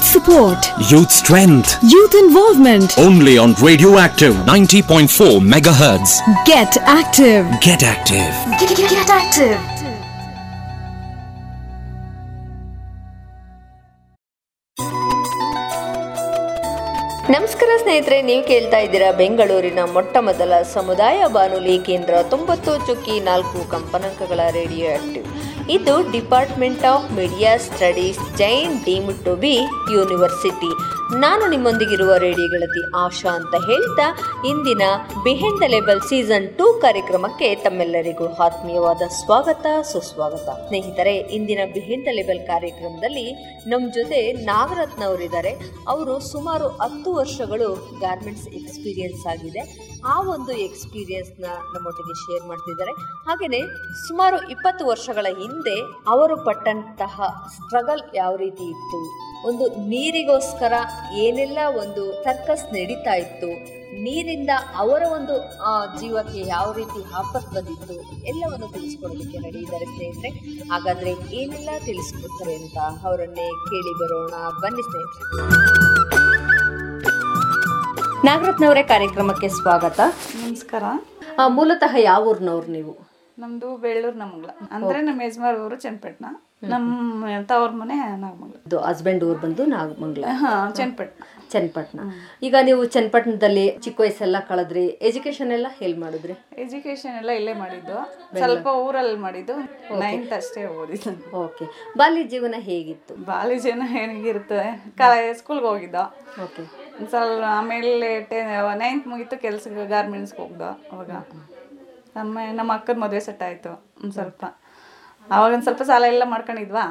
youth support, Youth Strength. youth involvement. Only on Radioactive 90.4 megahertz. Get active. Get active. Get, get, get active. ನಮಸ್ಕಾರ ಸ್ನೇಹಿತರೆ ನೀವು ಕೇಳ್ತಾ ಇದ್ದೀರಾ ಬೆಂಗಳೂರಿನ ಮೊಟ್ಟ ಮೊದಲ ಸಮುದಾಯ ಬಾನುಲಿ ಕೇಂದ್ರ ತೊಂಬತ್ತು ಚುಕ್ಕಿ ನಾಲ್ಕು ಕಂಪನಾಂಕಗಳ ರೇಡಿಯೋ ಆಕ್ಟಿವ್ ಇದು department of media studies Jain deem to be university ನಾನು ನಿಮ್ಮೊಂದಿಗಿರುವ ರೇಡಿಯೋ ಗೆಳತಿ ಆಶಾ ಅಂತ ಹೇಳ್ತಾ, ಇಂದಿನ behind the label season two ಕಾರ್ಯಕ್ರಮಕ್ಕೆ ತಮ್ಮೆಲ್ಲರಿಗೂ ಆತ್ಮೀಯವಾದ ಸ್ವಾಗತ, ಸುಸ್ವಾಗತ. ಸ್ನೇಹಿತರೆ, ಇಂದಿನ ಬಿಹೈಂಡ್ ದ ಲೆಬಲ್ ಕಾರ್ಯಕ್ರಮದಲ್ಲಿ ನಮ್ಮ ಜೊತೆ ನಾಗರತ್ನ ಅವರಿದ್ದಾರೆ. ಅವರು ಸುಮಾರು ಹತ್ತು ವರ್ಷಗಳು ಗಾರ್ಮೆಂಟ್ಸ್ ಎಕ್ಸ್ಪೀರಿಯನ್ಸ್ ಆಗಿದೆ. ಆ ಒಂದು ಎಕ್ಸ್ಪೀರಿಯನ್ಸ್ನ ನಮ್ಮೊಟ್ಟಿಗೆ ಶೇರ್ ಮಾಡ್ತಿದ್ದಾರೆ. ಹಾಗೆಯೇ ಸುಮಾರು ಇಪ್ಪತ್ತು ವರ್ಷಗಳ ಹಿಂದೆ ಅವರು ಪಟ್ಟಂತಹ ಸ್ಟ್ರಗಲ್ ಯಾವ ರೀತಿ ಇತ್ತು? ಒಂದು ನೀರಿಗೋಸ್ಕರ ಏನೆಲ್ಲ ಒಂದು ಸರ್ಕಸ್ ನಡೀತಾ ಇತ್ತು? ನೀರಿಂದ ಅವರ ಒಂದು ಜೀವಕ್ಕೆ ಯಾವ ರೀತಿ ಆಪತ್ ಬಂದಿತ್ತು? ಎಲ್ಲವನ್ನು ತಿಳಿಸ್ಕೊಡೋದಕ್ಕೆ ರೆಡಿ ಇದ್ದಾರೆ ಸ್ನೇಹಿತರೆ. ಹಾಗಾದ್ರೆ ಏನೆಲ್ಲ ತಿಳಿಸ್ಕೊಡ್ತಾರೆ ಅಂತ ಅವರನ್ನೇ ಕೇಳಿ ಬರೋಣ. ಬನ್ನಿ ಸ್ನೇಹಿತರೆ. ನಾಗರತ್ನವರೇ ಕಾರ್ಯಕ್ರಮಕ್ಕೆ ಸ್ವಾಗತ. ನಮಸ್ಕಾರ. ಮೂಲತಃ ಯಾವ ಊರಿನವ್ರು ನೀವು? ನಮ್ದು ಬೆಳ್ಳೂರ್ ನಮಂಗ್ಲ ಅಂದ್ರೆ ನಮ್ಮ ಯಜಮಾರ್ ಊರು ಚನ್ನಪಟ್ಟಣ ನಮ್ಮ ತವ್ರ ಮನೆ ನಾಗಮಂಗ್ಲ. ಹಸ್ಬೆಂಡ್ ಊರು ಬಂದು ನಾಗಮಂಗ್ಲ. ಚನ್ನಪಟ್ಟಣ ಚನ್ನಪಟ್ಟಣ ಈಗ ನೀವು ಚನ್ನಪಟ್ಟಣದಲ್ಲಿ ಚಿಕ್ಕ ವಯಸ್ಸೆಲ್ಲ ಕಳೆದ್ರಿ ಎಜುಕೇಶನ್ ಎಲ್ಲ ಎಲ್ಲಿ ಮಾಡಿದ್ರಿ? ಎಜುಕೇಶನ್ ಎಲ್ಲ ಇಲ್ಲೇ ಮಾಡಿದ್ದು. ಸ್ವಲ್ಪ ಊರಲ್ಲಿ ಮಾಡಿದ್ದು. ನೈನ್ತ್ ಅಷ್ಟೇ ಓದಿದ್ದು. ಓಕೆ ಬಾಲ್ಯ ಜೀವನ ಹೇಗಿತ್ತು? ಬಾಲ್ಯ ಜೀವನ ಹೇಗಿರ್ತದೆ ಕಾಲೇಜ್ ಸ್ಕೂಲ್ಗೆ ಹೋಗಿದ್ದೋ. ಓಕೆ ಸ್ವಲ್ಪ ಆಮೇಲೆ ಟೆನ್ ನೈನ್ತ್ ಮುಗೀತು ಕೆಲ್ಸಕ್ಕೆ ಗಾರ್ಮೆಂಟ್ಸ್ಗೆ ಹೋಗ್ದೋ ಅವಾಗ. ನಮ್ಮ ನಮ್ಮ ಅಕ್ಕನ ಮದುವೆ ಸೆಟ್ ಆಯಿತು ಒಂದು ಸ್ವಲ್ಪ. ಅವಾಗ ಒಂದು ಸ್ವಲ್ಪ ಸಾಲ ಎಲ್ಲ ಮಾಡ್ಕೊಂಡಿದ್ವಾ?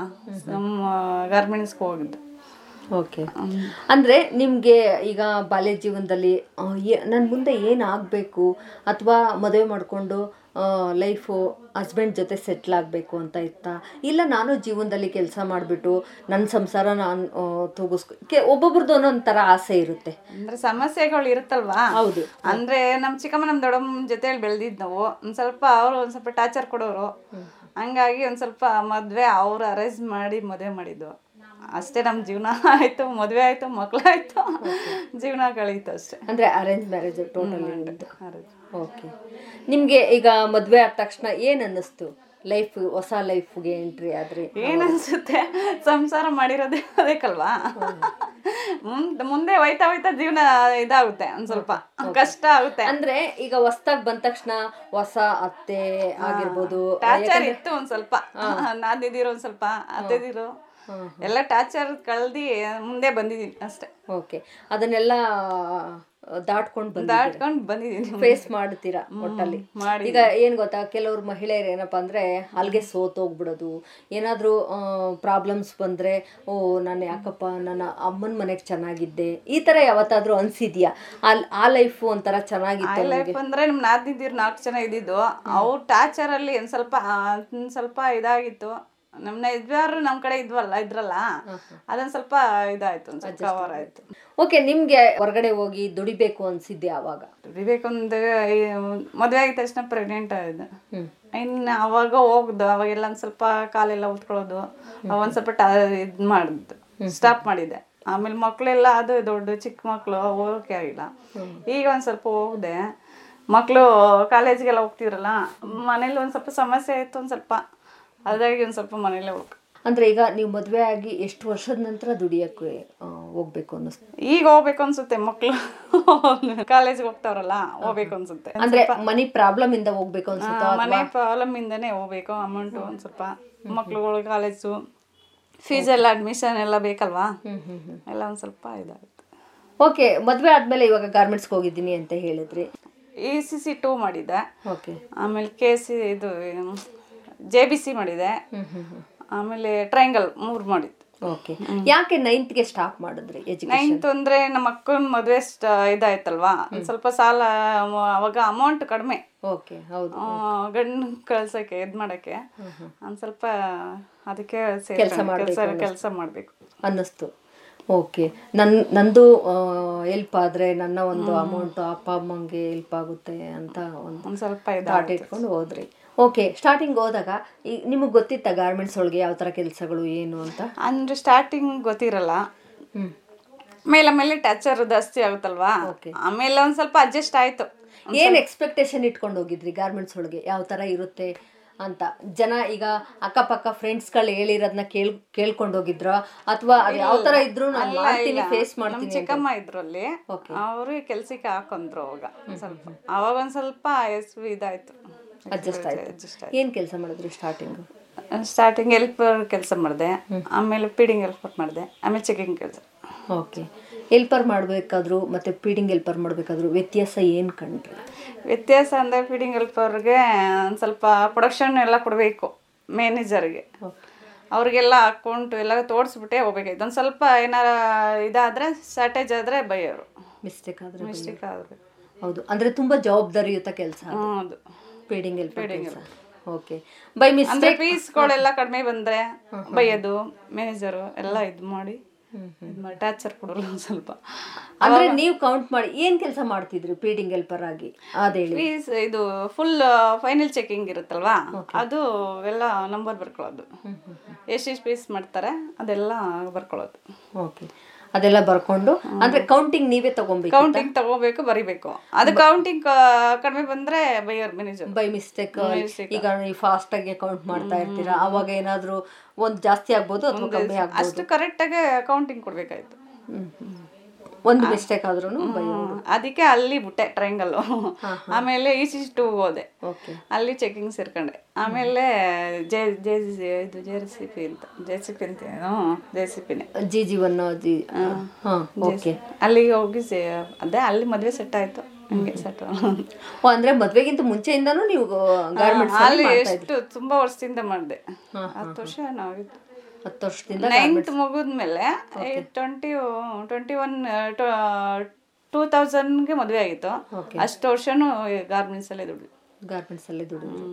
ನಮ್ಮ ಗಾರ್ಮೆಂಟ್ಸ್ಗೆ ಹೋಗಿದ್ದು. ಓಕೆ ಅಂದರೆ ನಿಮಗೆ ಈಗ ಬಾಲ್ಯ ಜೀವನದಲ್ಲಿ ನನ್ನ ಮುಂದೆ ಏನಾಗಬೇಕು ಅಥವಾ ಮದುವೆ ಮಾಡಿಕೊಂಡು ಲೈಫು ಹಸ್ಬೆಂಡ್ ಜೊತೆ ಸೆಟ್ಲ್ ಆಗಬೇಕು ಅಂತ ಇತ್ತಾ? ಇಲ್ಲ ನಾನು ಜೀವನದಲ್ಲಿ ಕೆಲಸ ಮಾಡಿಬಿಟ್ಟು ನನ್ನ ಸಂಸಾರ ನಾನು ತೂಗಿಸ್ಕೊ ಕೆ ಒಬ್ಬೊಬ್ರದ್ದು ಒಂದೊಂದು ಥರ ಆಸೆ ಇರುತ್ತೆ. ಅಂದರೆ ಸಮಸ್ಯೆಗಳು ಇರುತ್ತಲ್ವಾ? ಹೌದು. ಅಂದರೆ ನಮ್ಮ ಚಿಕ್ಕಮ್ಮ ನಮ್ಮ ದೊಡ್ಡಮ್ಮ ಜೊತೆಯಲ್ಲಿ ಬೆಳೆದಿದ್ದು ನಾವು ಒಂದ್ ಸ್ವಲ್ಪ ಅವರು ಒಂದು ಸ್ವಲ್ಪ ಟಾರ್ಚರ್ ಕೊಡೋರು. ಹಂಗಾಗಿ ಒಂದು ಸ್ವಲ್ಪ ಮದುವೆ ಅವ್ರು ಅರೇಂಜ್ ಮಾಡಿ ಮದುವೆ ಮಾಡಿದ್ದು. ಅಷ್ಟೇ ನಮ್ಮ ಜೀವನ ಆಯಿತು ಮದುವೆ ಆಯಿತು ಮಕ್ಕಳಾಯ್ತು ಜೀವನ ಕಳೀತು ಅಷ್ಟೇ. ಅಂದರೆ ಅರೇಂಜ್ ಮ್ಯಾರೇಜ್ ಟೋಟಲ್. ಓಕೆ ನಿಮಗೆ ಈಗ ಮದುವೆ ಆದ ತಕ್ಷಣ ಏನು ಅನ್ನಿಸ್ತು? ಲೈಫ್ ಹೊಸ ಲೈಫ್ಗೆ ಎಂಟ್ರಿ ಆದರೆ? ಏನು ಅನಿಸುತ್ತೆ? ಸಂಸಾರ ಮಾಡಿರೋದೇ ಅದಕ್ಕಲ್ವಾ? ಮುಂದೆ ಮುಂದೆ ಹೋಯ್ತಾ ಹೋಯ್ತಾ ಜೀವನ ಇದಾಗುತ್ತೆ ಒಂದು ಸ್ವಲ್ಪ. ಕಷ್ಟ ಆಗುತ್ತೆ. ಅಂದ್ರೆ ಈಗ ಹೊಸ್ದಾಗಿ ಬಂದ ತಕ್ಷಣ ಹೊಸ ಅತ್ತೆ ಆಗಿರ್ಬೋದು ಇತ್ತು ಒಂದು ಸ್ವಲ್ಪ. ನಾದಿದಿರೋ ಒಂದು ಸ್ವಲ್ಪ ಅತ್ತೆದಿರು. ಎಲ್ಲ ಟಾರ್ಚರ್ ಕಳ್ದಿ ಮುಂದೆ ಬಂದಿದೀನಿ ಅಷ್ಟೇ. ಓಕೆ. ಅದನ್ನೆಲ್ಲ ದಾಟ್ಕೊಂಡು ಬಂದ ದಾಟ್ಕೊಂಡ್ ಬಂದಿದ್ದೀನಿ ಫೇಸ್ ಮಾಡ್ತೀರಾ ಒಟ್ಟಲ್ಲಿ? ಈಗ ಏನ್ ಗೊತ್ತಾ ಕೆಲವ್ರು ಮಹಿಳೆಯರು ಏನಪ್ಪಾ ಅಂದ್ರೆ ಅಲ್ಲಿಗೆ ಸೋತೋಗ್ಬಿಡೋದು ಏನಾದ್ರೂ ಪ್ರಾಬ್ಲಮ್ಸ್ ಬಂದ್ರೆ ಓ ನಾನು ಯಾಕಪ್ಪ ನನ್ನ ಅಮ್ಮನ ಮನೆಗೆ ಚೆನ್ನಾಗಿದ್ದೆ. ಈ ತರ ಯಾವತ್ತಾದ್ರೂ ಅನ್ಸಿದ್ಯಾ? ಅಲ್ಲಿ ಆ ಲೈಫ್ ಒಂಥರ ಚೆನ್ನಾಗಿತ್ತು ಲೈಫ್ ಅಂದ್ರೆ ನಮ್ ನಾದಿದ್ದೀರ್ ನಾಲ್ಕು ಜನ ಇದ್ದಿದ್ದು. ಅವ್ರ ಟಾರ್ಚರ್ ಅಲ್ಲಿ ಒಂದ್ ಸ್ವಲ್ಪ ಸ್ವಲ್ಪ ಇದಾಗಿತ್ತು. ನಮ್ನ ಯಜಮಾನ್ರು ನಮ್ಮ ಕಡೆ ಇದ್ವಲ್ಲ ಇದ್ರಲ್ಲ ಅದೊಂದ್ ಸ್ವಲ್ಪ ಇದಾಯ್ತು ಕವರ್ ಆಯ್ತು. ಓಕೆ ನಿಮ್ಗೆ ಹೊರಗಡೆ ಹೋಗಿ ದುಡಿಬೇಕು ಅನ್ಸಿದ್ದೆ ಅವಾಗ ವಿವೇಕೊಂದು ಮದ್ವೆ ಆಗಿದ ತಕ್ಷಣ ಪ್ರೆಗ್ನೆಂಟ್ ಆಗಿದೆ ಇನ್ನು ಅವಾಗ ಹೋಗ್ದು ಅವಾಗೆಲ್ಲ ಒಂದ್ ಸ್ವಲ್ಪ ಕಾಲೆಲ್ಲ ಉತ್ಕೊಳ್ಳೋದು ಒಂದ್ ಸ್ವಲ್ಪ ಇದ್ ಇದು ಮಾಡಿದ್ದು ಸ್ಟಾಪ್ ಮಾಡಿದೆ. ಆಮೇಲೆ ಮಕ್ಕಳೆಲ್ಲ ಅದು ದೊಡ್ಡ ಚಿಕ್ಕ ಮಕ್ಕಳು ಹೋಗೋಕೆ ಆಗಿಲ್ಲ. ಈಗ ಒಂದ್ ಸ್ವಲ್ಪ ಹೋಗ್ದೆ. ಮಕ್ಕಳು ಕಾಲೇಜ್ಗೆಲ್ಲ ಹೋಗ್ತಿದ್ರಲ್ಲ ಮನೇಲಿ ಒಂದ್ ಸ್ವಲ್ಪ ಸಮಸ್ಯೆ ಆಯ್ತು ಒಂದ್ ಸ್ವಲ್ಪ ಅದಾಗಿ ಒಂದು ಸ್ವಲ್ಪ ಮನೇಲೆ ಹೋಗ್. ಅಂದ್ರೆ ಈಗ ನೀವು ಮದುವೆ ಆಗಿ ಎಷ್ಟು ವರ್ಷದ ನಂತರ ದುಡಿಯಕ್ಕೆ ಹೋಗ್ಬೇಕು ಅನ್ನಿಸ್ತು? ಈಗ ಹೋಗ್ಬೇಕು ಅನ್ಸುತ್ತೆ ಮಕ್ಕಳು ಕಾಲೇಜ್ಗೆ ಹೋಗ್ತಾವ್ರಲ್ಲ ಹೋಗ್ಬೇಕು ಅನ್ಸುತ್ತೆ. ಅಂದ್ರೆ ಮನಿ ಪ್ರಾಬ್ಲಮ್ ಇಂದ ಹೋಗ್ಬೇಕು ಅನ್ಸುತ್ತೆ ಮನೆ ಪ್ರಾಬ್ಲಮ್ ಇಂದನೇ ಹೋಗ್ಬೇಕು ಅಮೌಂಟ್ ಒಂದ್ ಸ್ವಲ್ಪ ಮಕ್ಳುಗಳು ಕಾಲೇಜು ಫೀಸ್ ಎಲ್ಲ ಅಡ್ಮಿಷನ್ ಎಲ್ಲ ಬೇಕಲ್ವಾ? ಎಲ್ಲ ಒಂದ್ ಸ್ವಲ್ಪ ಇದಾಗುತ್ತೆ. ಓಕೆ ಮದ್ವೆ ಆದ್ಮೇಲೆ ಇವಾಗ ಗಾರ್ಮೆಂಟ್ಸ್ಗೆ ಹೋಗಿದ್ದೀನಿ ಅಂತ ಹೇಳಿದ್ರಿ. ಎ ಸಿ ಸಿ ಟೂ ಮಾಡಿದ್ದೆ. ಓಕೆ ಆಮೇಲೆ ಕೆ ಸಿ ಇದು ಜೆ ಬಿ ಸಿ ಮಾಡಿದೆ. ಆಮೇಲೆ ಟ್ರಯಾಂಗಲ್ ಮೂರು ಮಾಡಿದ್ದು. ಓಕೆ ಯಾಕೆ ನೈನ್ತ್ಗೆ ಸ್ಟಾಪ್ ಮಾಡಿದ್ರಿ ನೈನ್ತ್ ಅಂದ್ರೆ ನಮ್ಮ ಅಕ್ಕನ ಮದುವೆ ಇದಾಯ್ತಲ್ವಾ? ಸ್ವಲ್ಪ ಸಾಲ ಅವಾಗ ಅಮೌಂಟ್ ಕಡಿಮೆ. ಓಕೆ ಹೌದು. ಗಂಡು ಕಳ್ಸಕ್ಕೆ ಇದು ಮಾಡಕ್ಕೆ. ಒಂದು ಸ್ವಲ್ಪ ಅದಕ್ಕೆ ಕೆಲಸ ಕೆಲಸ ಕೆಲಸ ಮಾಡಬೇಕು. ಅನ್ನಿಸ್ತು. ಓಕೆ ನನ್ ನಂದು ಹೆಲ್ಪ್ ಆದ್ರೆ ನನ್ನ ಒಂದು ಅಮೌಂಟ್ ಅಪ್ಪ ಅಮ್ಮಂಗೆ ಹೆಲ್ಪ್ ಆಗುತ್ತೆ ಅಂತ ಒಂದು ಸ್ವಲ್ಪ ಇಟ್ಕೊಂಡು ಹೋದ್ರಿ. ಓಕೆ ಸ್ಟಾರ್ಟಿಂಗ್ ಹೋದಾಗ ನಿಮಗೆ ಗೊತ್ತಿತ್ತ ಗಾರ್ಮೆಂಟ್ಸ್ ಒಳಗೆ ಯಾವ ಥರ ಕೆಲಸಗಳು ಏನು ಅಂತ? ಅಂದರೆ ಸ್ಟಾರ್ಟಿಂಗ್ ಗೊತ್ತಿರಲ್ಲ. ಮೇಲೆ ಮೇಲೆ ಟಚರ್ ಜಾಸ್ತಿ ಆಗುತ್ತಲ್ವಾ? ಓಕೆ ಆಮೇಲೆ ಒಂದು ಸ್ವಲ್ಪ ಅಡ್ಜಸ್ಟ್ ಆಯ್ತು. ಏನು ಎಕ್ಸ್ಪೆಕ್ಟೇಷನ್ ಇಟ್ಕೊಂಡು ಹೋಗಿದ್ರಿ ಗಾರ್ಮೆಂಟ್ಸ್ ಒಳಗೆ? ಯಾವ ಥರ ಇರುತ್ತೆ ಅಂತ? ಜನ ಈಗ ಅಕ್ಕಪಕ್ಕ ಫ್ರೆಂಡ್ಸ್ಗಳು ಹೇಳಿರೋದನ್ನ ಕೇಳ್ ಕೇಳ್ಕೊಂಡು ಹೋಗಿದ್ರ? ಅಥವಾ ಯಾವ ಥರ ಇದ್ರು ಫೇಸ್ ಮಾಡ್ತೀನಿ? ಚಿಕ್ಕಮ್ಮ ಇದ್ರು ಅಲ್ಲಿ. ಅವರು ಕೆಲ್ಸಕ್ಕೆ ಹಾಕೊಂಡ್ರು ಅವಾಗ. ಸ್ವಲ್ಪ. ಅವಾಗ ಒಂದು ಸ್ವಲ್ಪ ಎಸ್ ಇದಾಯ್ತು. ಅಡ್ಜಸ್ಟ್ ಆಯ್ತು. ಏನು ಕೆಲಸ ಮಾಡಿದ್ರು ಸ್ಟಾರ್ಟಿಂಗ್ ಸ್ಟಾರ್ಟಿಂಗ್ ಹೆಲ್ಪರ್ ಕೆಲಸ ಮಾಡಿದೆ. ಆಮೇಲೆ ಫೀಡಿಂಗ್ ಹೆಲ್ಪರ್ ಮಾಡಿದೆ. ಆಮೇಲೆ ಚೆಕಿಂಗ್ ಕೆಲಸ. ಓಕೆ ಹೆಲ್ಪರ್ ಮಾಡಬೇಕಾದ್ರು ಮತ್ತು ಫೀಡಿಂಗ್ ಹೆಲ್ಪರ್ ಮಾಡಬೇಕಾದ್ರು ವ್ಯತ್ಯಾಸ ಏನು ಕಂಡ್ರಿ? ವ್ಯತ್ಯಾಸ ಅಂದರೆ ಫೀಡಿಂಗ್ ಹೆಲ್ಪರ್ಗೆ ಒಂದು ಸ್ವಲ್ಪ ಪ್ರೊಡಕ್ಷನ್ ಎಲ್ಲ ಕೊಡಬೇಕು ಮ್ಯಾನೇಜರ್ಗೆ ಅವ್ರಿಗೆಲ್ಲ ಅಕೌಂಟ್ ಎಲ್ಲ ತೋರಿಸ್ಬಿಟ್ಟೆ ಹೋಗ್ಬೇಕಾಯ್ತು. ಒಂದು ಸ್ವಲ್ಪ ಏನಾರ ಇದಾದರೆ ಶಾರ್ಟೇಜ್ ಆದರೆ ಬೈಯೋರು. ಮಿಸ್ಟೇಕ್ ಆದರೆ ಮಿಸ್ಟೇಕ್ ಆದರೆ. ಹೌದು. ಅಂದರೆ ತುಂಬ ಜವಾಬ್ದಾರಿಯುತ ಕೆಲಸ ಹೌದು. ಫೀಡಿಂಗ್ ಹೆಲ್ಪರ್ ಕೆಲಸ ಓಕೆ ಬೈ ಅಂದರೆ ಮಿಸ್ಟೇಕ್ ಫೀಸ್ಗಳೆಲ್ಲ ಕಡಿಮೆ ಬಂದ್ರೆ ಬೈಯೋದು ಮ್ಯಾನೇಜರ್ ಎಲ್ಲ ಇದು ಮಾಡಿ ಇದು ಮಾಡಿ ಟಾರ್ಚರ್ ಕೊಡೋಲ್ಲ ಒಂದು ಸ್ವಲ್ಪ. ಅಂದ್ರೆ ನೀವು ಕೌಂಟ್ ಮಾಡಿ ಏನ್ ಕೆಲಸ ಮಾಡ್ತಿದ್ರಿ ಫೀಡಿಂಗ್ ಹೆಲ್ಪರ್ ಆಗಿ? ಅದೇ ಫೀಸ್ ಇದು ಫುಲ್ ಫೈನಲ್ ಚೆಕಿಂಗ್ ಇರುತ್ತಲ್ವಾ? ಅದು ಎಲ್ಲ ನಂಬರ್ ಬರ್ಕೊಳ್ಳೋದು. ಎಷ್ಟೆಷ್ಟು ಪೀಸ್ ಮಾಡ್ತಾರೆ ಅದೆಲ್ಲ ಬರ್ಕೊಳ್ಳೋದು. ಓಕೆ ಅದೆಲ್ಲ ಬರ್ಕೊಂಡು ಅಂದ್ರೆ ಕೌಂಟಿಂಗ್ ನೀವೇ ತಗೊಬೇಕು ಕೌಂಟಿಂಗ್ ತಗೋಬೇಕು ಬರಿಬೇಕು. ಅದು ಕೌಂಟಿಂಗ್ ಕಡಿಮೆ ಬಂದ್ರೆ ಬೈಯರ್ ಮ್ಯಾನೇಜರ್ ಬೈ ಮಿಸ್ಟೇಕ್ ಈಗ ನೀವು ಫಾಸ್ಟ್ ಆಗಿ ಕೌಂಟ್ ಮಾಡ್ತಾ ಇರ್ತೀರಾ? ಅವಾಗ ಏನಾದ್ರೂ ಒಂದ್ ಜಾಸ್ತಿ ಆಗ್ಬೋದು ಅಥವಾ ಕಮ್ಮಿ ಆಗ್ಬೋದು? ಅಷ್ಟು ಕರೆಕ್ಟಾಗಿ ಕೌಂಟಿಂಗ್ ಕೊಡ್ಬೇಕಾಯ್ತು. ಒಂದು ಮಿಸ್ಟೇಕ್ ಆದ್ರೂ ಅದಕ್ಕೆ ಅಲ್ಲಿ ಬಿಟ್ಟೆ ಟ್ರೈಂಗಲ್ ಆಮೇಲೆ ಈಚಿಷ್ಟು ಹೋದೆ. ಓಕೆ ಅಲ್ಲಿ ಚೆಕಿಂಗ್ ಸೇರ್ಕೊಂಡೆ. ಆಮೇಲೆ ಜೆ ಜೆ ಇದು ಜೆ ಸಿ ಪಿ ಅಂತ. ಜೆ ಸಿ ಪಿ ಅಂತ ಏನು? J C ಪಿನೇ G G one G. Okay ಅಲ್ಲಿಗೆ ಹೋಗಿ ಅದೇ ಅಲ್ಲಿ ಮದುವೆ ಸೆಟ್ ಆಯ್ತು. ಹಂಗೆ ಸೆಟ್ ಓ ಅಂದ್ರೆ ಮದ್ವೆಗಿಂತ ಮುಂಚೆಯಿಂದನೂ ನೀವು ಗಾರ್ಮೆಂಟ್ಸ್ ಅಲ್ಲಿ ಎಷ್ಟು ತುಂಬಾ ವರ್ಷದಿಂದ ಮಾಡಿದೆ. ಹತ್ತು ವರ್ಷ ನಾವಿತ್ತು ಹತ್ತು ವರ್ಷದಿಂದ ನೈನ್ತ್ ಮುಗಿದ್ಮೇಲೆ ಟ್ವೆಂಟಿ ಟ್ವೆಂಟಿ ಒನ್ ಟೂ ತೌಸಂಡ್ಗೆ ಮದುವೆ ಆಗಿತ್ತು. ಅಷ್ಟು ವರ್ಷನೂ ಗಾರ್ಮೆಂಟ್ಸ್ ಅಲ್ಲೇ ದುಡ್ಡು ಗಾರ್ಮೆಂಟ್ಸ್ ಅಲ್ಲಿ ದುಡಿದ್ರು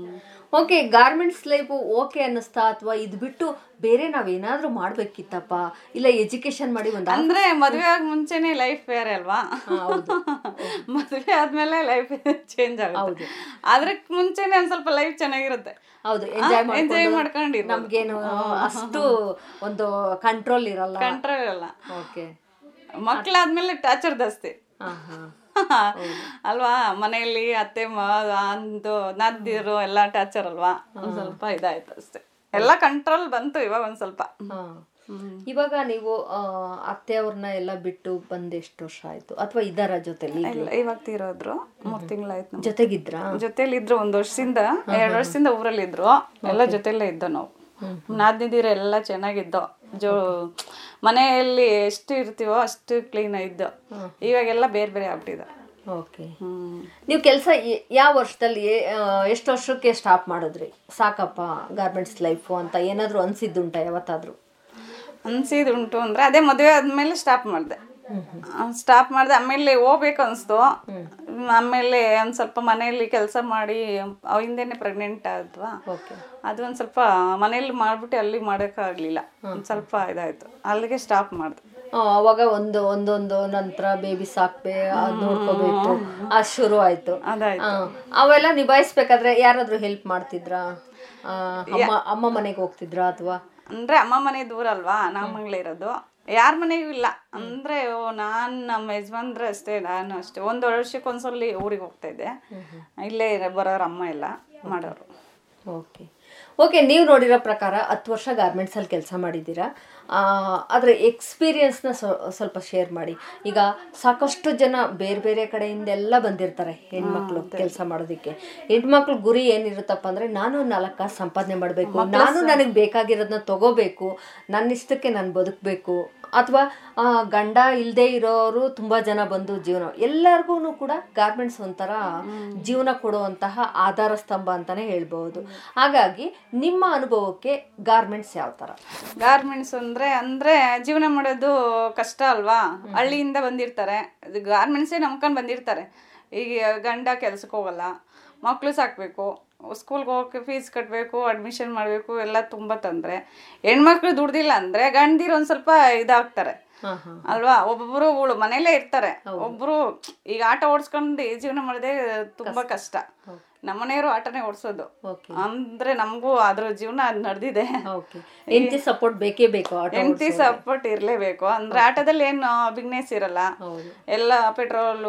ಓಕೆ ಗಾರ್ಮೆಂಟ್ಸ್ ಲೈಫ್ ಓಕೆ ಅನ್ನಿಸ್ತಾ ಅಥವಾ ಇದು ಬಿಟ್ಟು ಬೇರೆ ನಾವೇನಾದ್ರೂ ಮಾಡ್ಬೇಕಿತ್ತಪ್ಪ? ಇಲ್ಲ ಎಜುಕೇಶನ್ ಮಾಡಿ ಒಂದು ಅಂದ್ರೆ ಮದುವೆ ಆಗ ಮುಂಚೆನೆ ಲೈಫ್ ಬೇರೆ ಅಲ್ವಾ? ಮದುವೆ ಆದ್ಮೇಲೆ ಲೈಫ್ ಚೇಂಜ್ ಆಗುತ್ತೆ. ಅದ್ರಕ್ಕೆ ಮುಂಚೆನೆ ಒಂದ್ ಸ್ವಲ್ಪ ಲೈಫ್ ಚೆನ್ನಾಗಿರುತ್ತೆ. ಹೌದು ಎಂಜಾಯ್ ಎಂಜಾಯ್ ಮಾಡ್ಕೊಂಡು ನಮ್ಗೇನು ಅಷ್ಟು ಒಂದು ಕಂಟ್ರೋಲ್ ಇರಲ್ಲ. ಕಂಟ್ರೋಲ್ ಇರಲ್ಲ. ಓಕೆ ಮಕ್ಳಾದ್ಮೇಲೆ ಟಾರ್ಚರ್ ಜಾಸ್ತಿ ಹಾ ಹಾ ಅಲ್ವಾ? ಮನೆಯಲ್ಲಿ ಅತ್ತೆ ಅಂದು ನದ್ದಿರು ಎಲ್ಲ ಟಾರ್ಚರ್ ಅಲ್ವಾ ಒಂದ್ ಸ್ವಲ್ಪ ಇದಾಯ್ತು ಅಷ್ಟೇ. ಎಲ್ಲ ಕಂಟ್ರೋಲ್ ಬಂತು ಇವಾಗ ಒಂದ್ ಸ್ವಲ್ಪ. ಇವಾಗ ನೀವು ಅತ್ತೆ ಅತ್ತೆಯವ್ರನ್ನ ಎಲ್ಲ ಬಿಟ್ಟು ಬಂದ್ ಎಷ್ಟು ವರ್ಷ ಆಯ್ತು? ಅಥವಾ ಇದರ ಜೊತೆಲಿ ಇವಾಗ ತೀರೋದ್ರು. ಮೂರ್ ತಿಂಗಳಾಯ್ತು ಜೊತೆಗಿದ್ರ? ಜೊತೆಲಿದ್ರು ಜೊತೆಲಿ ಇದ್ರು ಒಂದ್ ವರ್ಷದಿಂದ ಎರಡ್ ವರ್ಷದಿಂದ ಊರಲ್ಲಿ ಇದ್ರು ಎಲ್ಲ ಜೊತೆಲೇ ಇದ್ದೋ ನಾವು. ನಾದ್ನಿದಿರ ಎಲ್ಲ ಚೆನ್ನಾಗಿದ್ದೋ. ಜೋ ಮನೆಯಲ್ಲಿ ಎಷ್ಟು ಇರ್ತೀವೋ ಅಷ್ಟು ಕ್ಲೀನ್ ಇದ್ದು. ಇವಾಗೆಲ್ಲ ಬೇರೆ ಬೇರೆ ಆಗ್ಬಿಟ್ಟಿದೆ. ಓಕೆ. ನೀವು ಕೆಲಸ ಯಾವ ವರ್ಷದಲ್ಲಿ ಎಷ್ಟು ವರ್ಷಕ್ಕೆ ಸ್ಟಾಪ್ ಮಾಡಿದ್ರಿ? ಸಾಕಪ್ಪ ಗಾರ್ಮೆಂಟ್ಸ್ ಲೈಫು ಅಂತ ಏನಾದರೂ ಅನಿಸಿದ್ದುಂಟ ಯಾವತ್ತಾದರೂ? ಅನಿಸಿದ್ದುಂಟು ಅಂದರೆ ಅಂದ್ರೆ ಅದೇ ಮದುವೆ ಆದಮೇಲೆ ಸ್ಟಾಪ್ ಮಾಡಿದೆ. ಸ್ಟಾಪ್ ಮಾಡಿದೆ ಆಮೇಲೆ ಹೋಗ್ಬೇಕು ಅನಿಸ್ತು. ಆಮೇಲೆ ಒಂದು ಸ್ವಲ್ಪ ಮನೆಯಲ್ಲಿ ಕೆಲಸ ಮಾಡಿ ಅವಿಂದೇನೆ ಪ್ರೆಗ್ನೆಂಟ್ ಆದ್ವಾ. ಅದು ಒಂದು ಸ್ವಲ್ಪ ಮನೆಯಲ್ಲಿ ಮಾಡ್ಬಿಟ್ಟು ಅಲ್ಲಿ ಮಾಡೋಕ್ಕಾಗಲಿಲ್ಲ ಒಂದು ಸ್ವಲ್ಪ ಇದಾಯ್ತು. ಅಲ್ಲಿಗೆ ಸ್ಟಾಪ್ ಮಾಡಿದೆ. ಅವಾಗ ಒಂದು ಒಂದೊಂದು ನಂತರ ಬೇಬಿ ಸಾಕ್ಬೇ ಅದ್ ನೋಡ್ಕೋಬೇಕು. ಅದು ಶುರು ಆಯ್ತು. ಅದಾಯ್ತು. ಅವೆಲ್ಲ ನಿಭಾಯಿಸ್ಬೇಕಾದ್ರೆ ಯಾರಾದ್ರೂ ಹೆಲ್ಪ್ ಮಾಡ್ತಿದ್ರಾ? ಅಮ್ಮ ಅಮ್ಮ ಮನೆಗೆ ಹೋಗ್ತಿದ್ರಾ ಅಥವಾ? ಅಂದ್ರೆ ಅಮ್ಮ ಮನೆ ದೂರ ಅಲ್ವಾ ನಮ್ಮ ಇರೋದು. ಯಾರ ಮನೆಗೂ ಇಲ್ಲ. ಅಂದ್ರೆ ನಾನ್ ನಮ್ಮ ಯಜಮಾನ್ರ ಅಷ್ಟೇ ನಾನು ಅಷ್ಟೇ. ಒಂದು ವರ್ಷಕ್ಕೆ ಒಂದ್ಸಲಿ ಊರಿಗೆ ಹೋಗ್ತಾ ಇದ್ದೆ. ಇಲ್ಲೇ ಇರ- ಬರೋರು ಅಮ್ಮ ಎಲ್ಲ ಮಾಡೋರು. ಓಕೆ. ಓಕೆ ನೀವು ನೋಡಿರೋ ಪ್ರಕಾರ ಹತ್ತು ವರ್ಷ ಗಾರ್ಮೆಂಟ್ಸಲ್ಲಿ ಕೆಲಸ ಮಾಡಿದ್ದೀರಾ? ಅದರ ಎಕ್ಸ್ಪೀರಿಯನ್ಸ್ನ ಸ್ವಲ್ಪ ಶೇರ್ ಮಾಡಿ. ಈಗ ಸಾಕಷ್ಟು ಜನ ಬೇರೆ ಬೇರೆ ಕಡೆಯಿಂದೆಲ್ಲ ಬಂದಿರ್ತಾರೆ ಹೆಣ್ಮಕ್ಳು ಕೆಲಸ ಮಾಡೋದಕ್ಕೆ. ಹೆಣ್ಮಕ್ಳು ಗುರಿ ಏನಿರುತ್ತಪ್ಪ ಅಂದರೆ ನಾನು ನಾಲ್ಕು ಕಾಸು ಸಂಪಾದನೆ ಮಾಡಬೇಕು. ನಾನು ನನಗೆ ಬೇಕಾಗಿರೋದನ್ನ ತಗೋಬೇಕು. ನನ್ನ ಇಷ್ಟಕ್ಕೆ ನಾನು ಬದುಕಬೇಕು. ಅಥವಾ ಗಂಡ ಇಲ್ಲದೆ ಇರೋರು ತುಂಬ ಜನ ಬಂದು ಜೀವನ ಎಲ್ಲರಿಗೂ ಕೂಡ ಗಾರ್ಮೆಂಟ್ಸ್ ಒಂಥರ ಜೀವನ ಕೊಡುವಂತಹ ಆಧಾರ ಸ್ತಂಭ ಅಂತಲೇ ಹೇಳ್ಬೋದು ಹಾಗಾಗಿ ನಿಮ್ಮ ಅನುಭವಕ್ಕೆ ಗಾರ್ಮೆಂಟ್ಸ್ ಯಾವ ಥರ ಗಾರ್ಮೆಂಟ್ಸ್ ಅಂದ್ರೆ ಅಂದ್ರೆ ಜೀವನ ಮಾಡೋದು ಕಷ್ಟ ಅಲ್ವಾ? ಹಳ್ಳಿಯಿಂದ ಬಂದಿರ್ತಾರೆ. ಗಾರ್ಮೆಂಟ್ಸೇ ನಂಬ್ಕೊಂಡು ಬಂದಿರ್ತಾರೆ. ಈಗ ಗಂಡ ಕೆಲ್ಸಕ್ಕೆ ಹೋಗಲ್ಲ ಮಕ್ಕಳು ಸಾಕಬೇಕು. ಸ್ಕೂಲ್ಗೆ ಹೋಗಕ್ಕೆ ಫೀಸ್ ಕಟ್ಟಬೇಕು ಅಡ್ಮಿಷನ್ ಮಾಡಬೇಕು ಎಲ್ಲ ತುಂಬ ತೊಂದರೆ. ಹೆಣ್ಮಕ್ಳು ದುಡ್ದಿಲ್ಲ ಅಂದರೆ ಗಂಡಿರು ಒಂದು ಸ್ವಲ್ಪ ಇದಾಗ್ತಾರೆ. ಅಲ್ವಾ? ಒಬ್ಬೊಬ್ರು ಮನೇಲೆ ಮನೇಲೇ ಇರ್ತಾರೆ. ಒಬ್ರು ಈಗ ಆಟ ಓಡಿಸ್ಕೊಂಡು ಜೀವನ ಮಾಡೋದೇ ತುಂಬಾ ಕಷ್ಟ. ನಮ್ಮನೆಯವರು ಆಟನೇ ಓಡಿಸೋದು. ಅಂದ್ರೆ ನಮಗೂ ಅದ್ರ ಜೀವನ ನಡೆದಿದೆ. ಓಕೆ ಹೆಂಡತಿ ಸಪೋರ್ಟ್ ಬೇಕೇ ಬೇಕು ಹೆಂಡತಿ ಸಪೋರ್ಟ್ ಇರ್ಲೇಬೇಕು. ಅಂದ್ರೆ ಆಟದಲ್ಲಿ ಏನು ಬಿಗ್ನೆಸ್ ಇರಲ್ಲ. ಎಲ್ಲ ಪೆಟ್ರೋಲ್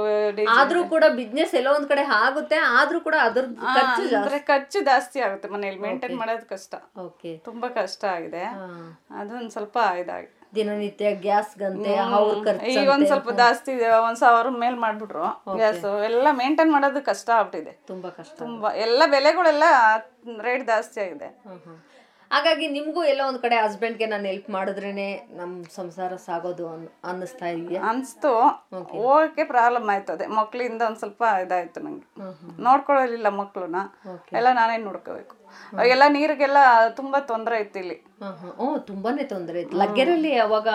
ಆದ್ರೂ ಕೂಡ ಬಿಸ್ನೆಸ್ ಎಲ್ಲ ಒಂದ್ ಕಡೆ ಆಗುತ್ತೆ ಆದ್ರೂ ಕೂಡ ಅದ್ರ ಖರ್ಚು ಅಂದ್ರೆ ಖರ್ಚು ಜಾಸ್ತಿ ಆಗುತ್ತೆ ಮನೇಲಿ. ಮೇಂಟೈನ್ ಮಾಡೋದು ಕಷ್ಟ. ತುಂಬಾ ಕಷ್ಟ ಆಗಿದೆ. ಅದೊಂದ್ ಸ್ವಲ್ಪ ಇದಾಗಿ ದಿನನಿತ್ಯ ಗ್ಯಾಸ್ ಗಂತೆ ಅವ್ರ ಖರ್ಚು ಈಗ ಒಂದ್ ಸ್ವಲ್ಪ ಜಾಸ್ತಿ ಇದೆ ಒಂದ್ ಸಾವಿರ ಮೇಲ್ ಮಾಡ್ಬಿಟ್ರು. ಗ್ಯಾಸ್ ಎಲ್ಲ ಮೇಂಟೈನ್ ಮಾಡೋದು ಕಷ್ಟ ಆಗ್ಬಿಟ್ಟಿದೆ. ತುಂಬಾ ಕಷ್ಟ ತುಂಬಾ ಎಲ್ಲ ಬೆಲೆಗಳೆಲ್ಲ ರೇಟ್ ಜಾಸ್ತಿ ಆಗಿದೆ. ಹಾಗಾಗಿ ನಿಮಗೂ ಎಲ್ಲ ಒಂದ್ ಕಡೆ ಹಸ್ಬೆಂಡ್ಗೆ ನಾನು ಹೆಲ್ಪ್ ಮಾಡಿದ್ರೇನೆ ನಮ್ ಸಂಸಾರ ಸಾಗೋದು ಅನ್- ಅನ್ನಿಸ್ತಾ ಇದೆಯಾ? ಅನ್ಸ್ತು. ಹೋಗಕ್ಕೆ ಪ್ರಾಬ್ಲಮ್ ಆಯ್ತು ಅದೇ ಮಕ್ಳಿಂದ ಒಂದ್ ಸ್ವಲ್ಪ ಇದಾಯ್ತು ನಂಗೆ. ನೋಡ್ಕೊಳ್ಳಲಿಲ್ಲ ಮಕ್ಕಳನ್ನ ಎಲ್ಲ ನಾನೇ ನೋಡ್ಕೋಬೇಕು? ಎಲ್ಲ ನೀರಿಗೆಲ್ಲ ತುಂಬಾ ತೊಂದರೆ ಇತ್ತು ಇಲ್ಲಿ. ಓ ತುಂಬಾನೇ ತೊಂದರೆ ಇತ್ತು. ಲಗ್ಗೆರಲ್ಲಿ ಅವಾಗ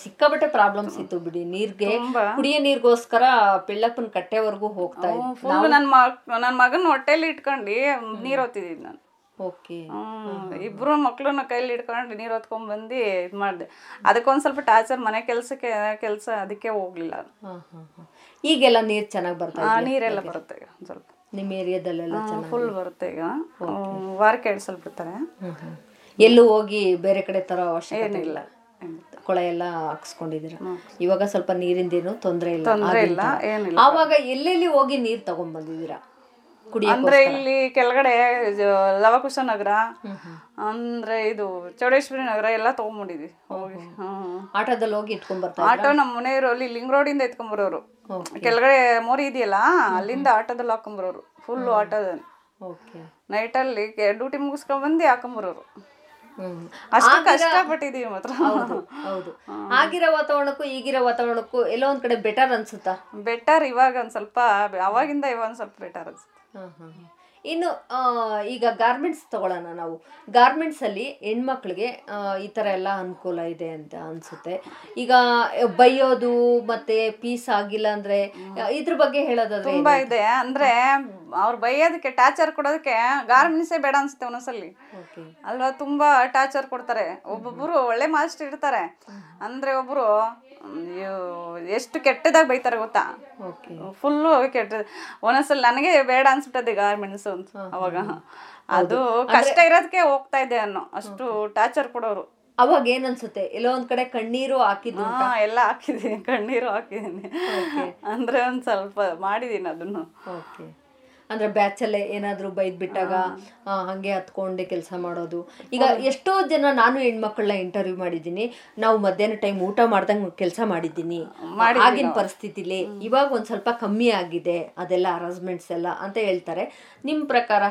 ಸಿಕ್ಕಾಬಟ್ಟೆ ಪ್ರಾಬ್ಲಮ್ಸ್ ಇತ್ತು ಬಿಡಿ. ನೀರ್ಗೆ ಕುಡಿಯ ನೀರ್ಗೋಸ್ಕರ ಪಿಳ್ಳಪ್ಪನ ಕಟ್ಟೆವರೆಗೂ ಹೋಗ್ತಾ ಇತ್ತು ಮಗನ್ ನನ್ನ ಮಗ್ ನನ್ನ ಮಗನ ಹೊಟ್ಟೆಲಿ ಇಟ್ಕೊಂಡು ನೀರ್ ಹೊತ್ತಿದ್ದೀನಿ ನಾನು. ಓಕೆ. ಇಬ್ರು ಮಕ್ಳನ್ನ ಕೈಲಿ ಇಟ್ಕೊಂಡು ನೀರ್ ಹೊತ್ಕೊಂಡ್ ಬಂದು ಇದ್ ಮಾಡಿದೆ. ಅದಕ್ಕೊಂದ್ ಸ್ವಲ್ಪ ಟಾರ್ಚರ್ ಮನೆ ಕೆಲ್ಸಕ್ಕೆ ಕೆಲಸ ಅದಕ್ಕೆ ಹೋಗ್ಲಿಲ್ಲ. ಈಗೆಲ್ಲ ನೀರ್ ಚೆನ್ನಾಗ್ ಬರ್ತಾ ಆ, ನೀರೆಲ್ಲ ಬರುತ್ತೆ ಸ್ವಲ್ಪ. ನಿಮ್ಮ ಏರಿಯಾದಲ್ಲೆಲ್ಲ ಫುಲ್ ಬರುತ್ತೆ ಈಗ. ವಾರಕ್ಕೆ ಎರಡು ಸಲ ಬಿಡ್ತಾರೆ ಎಲ್ಲೂ ಹೋಗಿ ಬೇರೆ ಕಡೆ ತರೋ ಅವಶ್ಯಕತೆ ಏನಿಲ್ಲ. ಕೊಳ ಎಲ್ಲ ಹಾಕ್ಸ್ಕೊಂಡಿದ್ದೀರಾ? ಇವಾಗ ಸ್ವಲ್ಪ ನೀರಿಂದೇನು ತೊಂದರೆ ಇಲ್ಲ ಇಲ್ಲ ಆವಾಗ ಎಲ್ಲೆಲ್ಲಿ ಹೋಗಿ ನೀರು ತಗೊಂಡ್ ಬಂದಿದ್ದೀರಾ ಕುಡಿಯೋ ಅಂದ್ರೆ ಇಲ್ಲಿ ಕೆಳಗಡೆ ಲವಕುಶ ನಗರ ಅಂದ್ರೆ ಇದು ಚೌಡೇಶ್ವರಿ ನಗರ ಎಲ್ಲ ತಗೊಂಡ್ಬಂದಿದ್ವಿ. ಹೋಗಿ ಆಟೋದಲ್ಲಿ ಹೋಗಿ ಇಟ್ಕೊಂಡ್ ಬರ್ತಾರೆ ಆಟೋ ನಮ್ಮ ಮನೆಯವರು ಅಲ್ಲಿ ಲಿಂಗ್ ರೋಡ್ ಇಂದ ಎತ್ಕೊಂಡ್ ಬರೋರು ಕೆಳಗಡೆ ಮೋರಿ ಇದೆಯಲ್ಲ ಅಲ್ಲಿಂದ ಆಟೋದಲ್ಲಿ ಹಾಕೊಂಬರೋರು ಫುಲ್ ಆಟೋದಲ್ಲಿ ನೈಟಲ್ಲಿ ಡ್ಯೂಟಿ ಮುಗಿಸ್ಕೊಂಡ್ ಬಂದು ಹಾಕೊಂಡ್ ಬರೋರು ಅಷ್ಟು ಕಷ್ಟಪಟ್ಟಿದೀವಿ ಮಾತ್ರ. ಹೌದು ಆಗಿರೋ ವಾತಾವರಣಕ್ಕೂ ಈಗಿರೋ ವಾತಾವರಣಕ್ಕೂ ಎಲ್ಲೋ ಒಂದ್ ಕಡೆ ಬೆಟರ್ ಅನ್ಸುತ್ತಾ? ಬೆಟರ್ ಇವಾಗ ಒಂದ್ ಸ್ವಲ್ಪ ಅವಾಗಿಂದ ಇವಾಗ ಒಂದ್ ಸ್ವಲ್ಪ ಬೆಟರ್ ಅನ್ಸುತ್ತೆ. ಇನ್ನು ಈಗ ಗಾರ್ಮೆಂಟ್ಸ್ ತಗೊಳ್ಳೋಣ ನಾವು. ಗಾರ್ಮೆಂಟ್ಸಲ್ಲಿ ಹೆಣ್ಮಕ್ಳಿಗೆ ಈ ತರ ಎಲ್ಲ ಅನುಕೂಲ ಇದೆ ಅಂತ ಅನ್ಸುತ್ತೆ. ಈಗ ಬೈಯೋದು ಮತ್ತೆ ಪೀಸ್ ಆಗಿಲ್ಲ ಅಂದ್ರೆ ಇದ್ರ ಬಗ್ಗೆ ಹೇಳೋದಾದ್ರೆ ತುಂಬಾ ಇದೆ. ಅಂದ್ರೆ ಅವ್ರು ಬೈಯೋದಕ್ಕೆ ಟಾರ್ಚರ್ ಕೊಡೋದಕ್ಕೆ ಗಾರ್ಮೆಂಟ್ಸೇ ಬೇಡ ಅನ್ಸುತ್ತೆ ಒಂದೊಂದ್ಸಲಿ. ಅಲ್ವಾ? ತುಂಬಾ ಟಾರ್ಚರ್ ಕೊಡ್ತಾರೆ. ಒಬ್ಬೊಬ್ಬರು ಒಳ್ಳೆ ಮಾಸ್ಟರ್ ಇರ್ತಾರೆ. ಅಂದರೆ ಅಯ್ಯೋ, ಎಷ್ಟು ಕೆಟ್ಟದಾಗಿ ಬೈತಾರೆ ಗೊತ್ತಾ? ಫುಲ್ಲು ಕೆಟ್ಟ ಒಂದೊಂದ್ಸಲ ನನಗೆ ಬೇಡ ಅನ್ಸ್ಬಿಟ್ಟದೆ ಗಾರ್ಮೆಂಟ್ಸ್ ಅಂತ ಅವಾಗ. ಅದು ಕಷ್ಟ ಇರೋದಕ್ಕೆ ಹೋಗ್ತಾ ಇದೆ ಅನ್ನೋ ಅಷ್ಟು ಟಾರ್ಚರ್ ಕೊಡೋರು. ಅವಾಗ ಏನ್ ಅನ್ಸುತ್ತೆ? ಎಲ್ಲೋ ಒಂದ್ ಕಡೆ ಕಣ್ಣೀರು ಹಾಕಿದ್ದು ಎಲ್ಲ ಹಾಕಿದೀನಿ ಕಣ್ಣೀರು ಹಾಕಿದೀನಿ ಅಂದ್ರೆ ಒಂದ್ ಸ್ವಲ್ಪ ಮಾಡಿದೀನಿ ಅದನ್ನು. ಓಕೆ. ಅಂದ್ರೆ ಬ್ಯಾಚಲ್ಲೇ ಏನಾದ್ರೂ ಬೈದ್ ಬಿಟ್ಟಾಗ ಹಂಗೆ ಹತ್ಕೊಂಡೆ ಕೆಲಸ ಮಾಡೋದು. ಈಗ ಎಷ್ಟೋ ಜನ ನಾನು ಹೆಣ್ಮಕ್ಳನ್ನ ಇಂಟರ್ವ್ಯೂ ಮಾಡಿದ್ದೀನಿ. ನಾವು ಮಧ್ಯಾಹ್ನ ಟೈಮ್ ಊಟ ಮಾಡ್ದಂಗೆ ಕೆಲಸ ಮಾಡಿದ್ದೀನಿ. ಆಗಿನ ಪರಿಸ್ಥಿತಿಲಿ ಇವಾಗ ಒಂದ್ ಸ್ವಲ್ಪ ಕಮ್ಮಿ ಆಗಿದೆ. ಅದೆಲ್ಲ ಅರೇಂಜ್ಮೆಂಟ್ಸ್ ಎಲ್ಲ ಅಂತ ಹೇಳ್ತಾರೆ. ನಿಮ್ ಪ್ರಕಾರ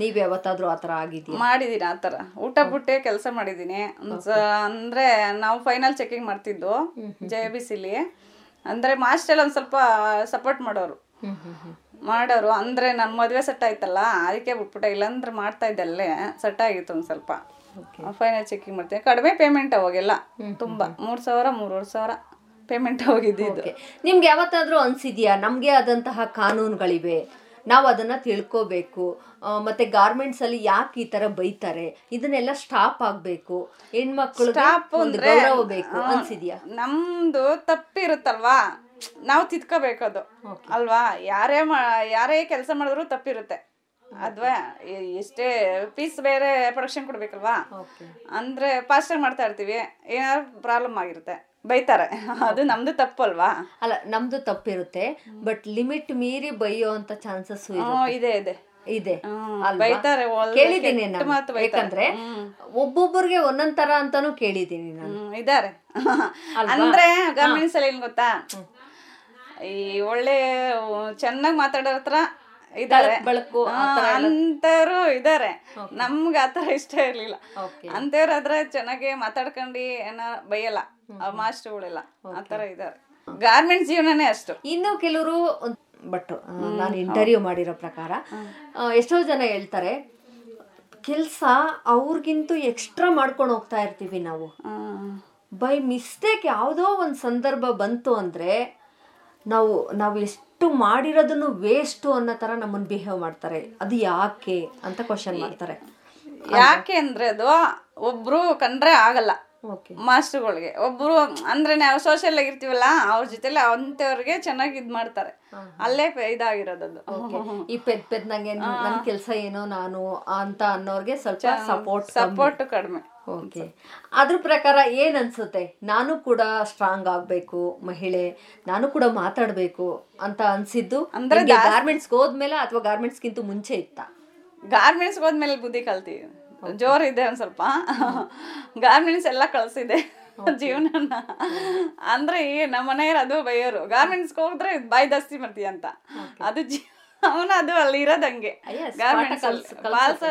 ನೀವ್ ಯಾವತ್ತಾದ್ರೂ ಆತರ ಆಗಿದ್ದೀನಿ ಮಾಡಿದೀನಿ ಆತರ. ಊಟ ಬಿಟ್ಟೆ ಕೆಲಸ ಮಾಡಿದೀನಿ. ಒಂದ್ ಅಂದ್ರೆ ನಾವು ಫೈನಲ್ ಚೆಕಿಂಗ್ ಮಾಡ್ತಿದ್ದು ಜೆ ಬಿ ಸಿಲಿ ಅಂದ್ರೆ ಮಾಸ್ಟರ್ ಒಂದ್ ಸ್ವಲ್ಪ ಸಪೋರ್ಟ್ ಮಾಡೋರು. ಮಾಡೋರು ಅಂದ್ರೆ ನನ್ನ ಮದುವೆ ಸೆಟ್ ಆಯ್ತಲ್ಲ ಅದಕ್ಕೆ ಬಿಟ್ಬಿಟ್ಟೆ ಇಲ್ಲಾಂದ್ರೆ ಮಾಡ್ತಾ ಇದ್ದೆ ಅಲ್ಲೇ ಸೆಟ್ ಆಗಿತ್ತು ಒಂದು ಸ್ವಲ್ಪ. ಫೈನಲ್ ಚೆಕಿಂಗ್ ಮಾಡ್ತೀನಿ. ಕಡಿಮೆ ಪೇಮೆಂಟ್ ಅವಾಗೆಲ್ಲ ತುಂಬಾ. ಮೂರ್ ಸಾವಿರ ಮೂರುವರೆ ಸಾವಿರ ಪೇಮೆಂಟ್ ಹೋಗಿದ್ದಿದ್ದು ಓಕೆ ನಿಮ್ಗೆ ಯಾವತ್ತಾದ್ರೂ ಅನ್ಸಿದ್ಯಾ? ನಮ್ಗೆ ಆದಂತಹ ಕಾನೂನುಗಳಿವೆ. ನಾವು ಅದನ್ನ ತಿಳ್ಕೋಬೇಕು. ಮತ್ತೆ ಗಾರ್ಮೆಂಟ್ಸ್ ಅಲ್ಲಿ ಯಾಕೆ ಈ ತರ ಬೈತಾರೆ? ಇದನ್ನೆಲ್ಲ ಸ್ಟಾಪ್ ಆಗ್ಬೇಕು. ಹೆಣ್ಮಕ್ಳು ಸ್ಟಾಪ್ ಬೇಕು. ಅನ್ಸಿದ್ಯಾ? ನಮ್ದು ತಪ್ಪಿರುತ್ತಲ್ವಾ? ನಾವು ತಿದ್ಕೋಬೇಕದು ಅಲ್ವಾ? ಯಾರೇ ಮಾ ಯಾರೇ ಕೆಲಸ ಮಾಡಿದ್ರು ತಪ್ಪಿರುತ್ತೆ. ಅದ್ವಾ? ಎಷ್ಟೇ ಪೀಸ್ ಬೇರೆ ಪ್ರೊಡಕ್ಷನ್ ಕೊಡ್ಬೇಕಲ್ವಾ? ಅಂದ್ರೆ ಫಾಸ್ಟಾಗಿ ಮಾಡ್ತಾ ಇರ್ತೀವಿ. ಏನಾದ್ರು ಪ್ರಾಬ್ಲಮ್ ಆಗಿರುತ್ತೆ. ಬೈತಾರೆ. ಅದು ನಮ್ದು ತಪ್ಪಲ್ವಾ ಅಲ್ಲ ನಮ್ದು ತಪ್ಪಿರುತ್ತೆ. ಬಟ್ ಲಿಮಿಟ್ ಮೀರಿ ಬೈಯೋ ಅಂತ ಚಾನ್ಸಸ್ ಇದೆ ಇದೆ. ಇದೆ. ಕೇಳಿದ್ದೀನಿ ಯಾಕಂದ್ರೆ ಒಬ್ಬೊಬ್ಬರಿಗೆ ಒಂದೊಂದ್ ತರ ಅಂತಾನು ಕೇಳಿದ್ದೀನಿ ನಾನು. ಇದಾರೆ ಅಂದ್ರೆ ಅಲ್ಲಿ ಏನ್ ಗೊತ್ತಾ? ಈ ಒಳ್ಳೆ ಚೆನ್ನಾಗಿ ಮಾತಾಡೋ ಹತ್ರ ಇದಾರೆ ಬೆಳಕು ಅಂತರು ಇದಾರೆ ನಮ್ಗೆ ಆತರ ಇಷ್ಟ ಇರ್ಲಿಲ್ಲ. Okay. ಅಂತವ್ರ ಆದ್ರೆ ಚೆನ್ನಾಗಿ ಮಾತಾಡ್ಕೊಂಡು ಏನ ಬೈಯಲ್ಲ. ಆ ಮಾಸ್ಟರ್ಗಳೆಲ್ಲ. ಆತರ ಇದಾರೆ ಗಾರ್ಮೆಂಟ್ ಜೀವನನೇ ಅಷ್ಟು. ಇನ್ನು ಕೆಲವರು ಬಟ್ ನಾನು ಇಂಟರ್ವ್ಯೂ ಮಾಡಿರೋ ಪ್ರಕಾರ ಎಷ್ಟೋ ಜನ ಹೇಳ್ತಾರೆ ಕೆಲಸ ಅವ್ರಿಗಿಂತೂ ಎಕ್ಸ್ಟ್ರಾ ಮಾಡ್ಕೊಂಡು ಹೋಗ್ತಾ ಇರ್ತೀವಿ ನಾವು. ಬೈ ಮಿಸ್ಟೇಕ್ ಯಾವುದೋ ಒಂದು ಸಂದರ್ಭ ಬಂತು ಅಂದರೆ ನಾವು ನಾವು ಎಷ್ಟು ಮಾಡಿರೋದನ್ನು ವೇಸ್ಟು ಅನ್ನೋ ಥರ ನಮ್ಮನ್ನು ಬಿಹೇವ್ ಮಾಡ್ತಾರೆ. ಅದು ಯಾಕೆ ಅಂತ ಕ್ವಶನ್ ಮಾಡ್ತಾರೆ. ಯಾಕೆ ಅಂದರೆ ಅದು ಒಬ್ಬರು ಕಂಡ್ರೆ ಆಗಲ್ಲ. ಮಾಸ್ಟರ್ಗಳಿಗೆ. ಒಬ್ರು ಅಂದ್ರೆ ನಾವು ಸೋಷಿಯಲ್ ಆಗಿರ್ತೀವಲ್ಲ ಅವ್ರ ಜೊತೆಲಿ ಅಂತವ್ರಿಗೆ ಚೆನ್ನಾಗಿ ಇದ್ ಮಾಡ್ತಾರೆ. ಅಲ್ಲೇ ಇದಾಗಿರೋದು ಇದಾಗಿರೋದದು ಈ ಪೆದ್ ಪೆದ್ ನಂಗೆ ನನ್ ಕೆಲಸ ಏನೋ ನಾನು ಅಂತ ಅನ್ನೋರ್ಗೆ ಸ್ವಲ್ಪ ಸಪೋರ್ಟ್ ಸಪೋರ್ಟ್ ಕಡಿಮೆ. ಓಕೆ ಅದ್ರ ಪ್ರಕಾರ ಏನ್ ಅನ್ಸುತ್ತೆ? ನಾನು ಕೂಡ ಸ್ಟ್ರಾಂಗ್ ಆಗ್ಬೇಕು ಮಹಿಳೆ ನಾನು ಕೂಡ ಮಾತಾಡ್ಬೇಕು ಅಂತ ಅನ್ಸಿದ್ದು ಅಂದ್ರೆ ಗಾರ್ಮೆಂಟ್ಸ್ ಹೋದ್ಮೇಲೆ ಅಥವಾ ಗಾರ್ಮೆಂಟ್ಸ್ಗಿಂತ ಮುಂಚೆ ಇತ್ತ? ಗಾರ್ಮೆಂಟ್ಸ್ ಹೋದ್ಮೇಲೆ ಬುದ್ಧಿ ಕಲ್ತೀವಿ ಜೋರ್ ಇದೆ ಒಂದ್ ಸ್ವಲ್ಪ. ಗಾರ್ಮೆಂಟ್ಸ್ ಎಲ್ಲ ಕಳ್ಸಿದೆ. ಜೀವನ ಅಂದ್ರೆ ಈ ನಮ್ಮ ಮನೆಯವ್ರು ಅದು ಬೈಯೋರು. ಗಾರ್ಮೆಂಟ್ಸ್ ಹೋಗಿದ್ರೆ ಬಾಯಿ ಜಾಸ್ತಿ ಮಾಡ್ತೀಯ ಅಂತ. ಅದು ಜೀ ಅವನ ಅದು ಅಲ್ಲಿ ಇರೋದಂಗೆ. ಗಾರ್ಮೆಂಟ್ಸ್ ಪಾಠ ಪಾಲ್ಸ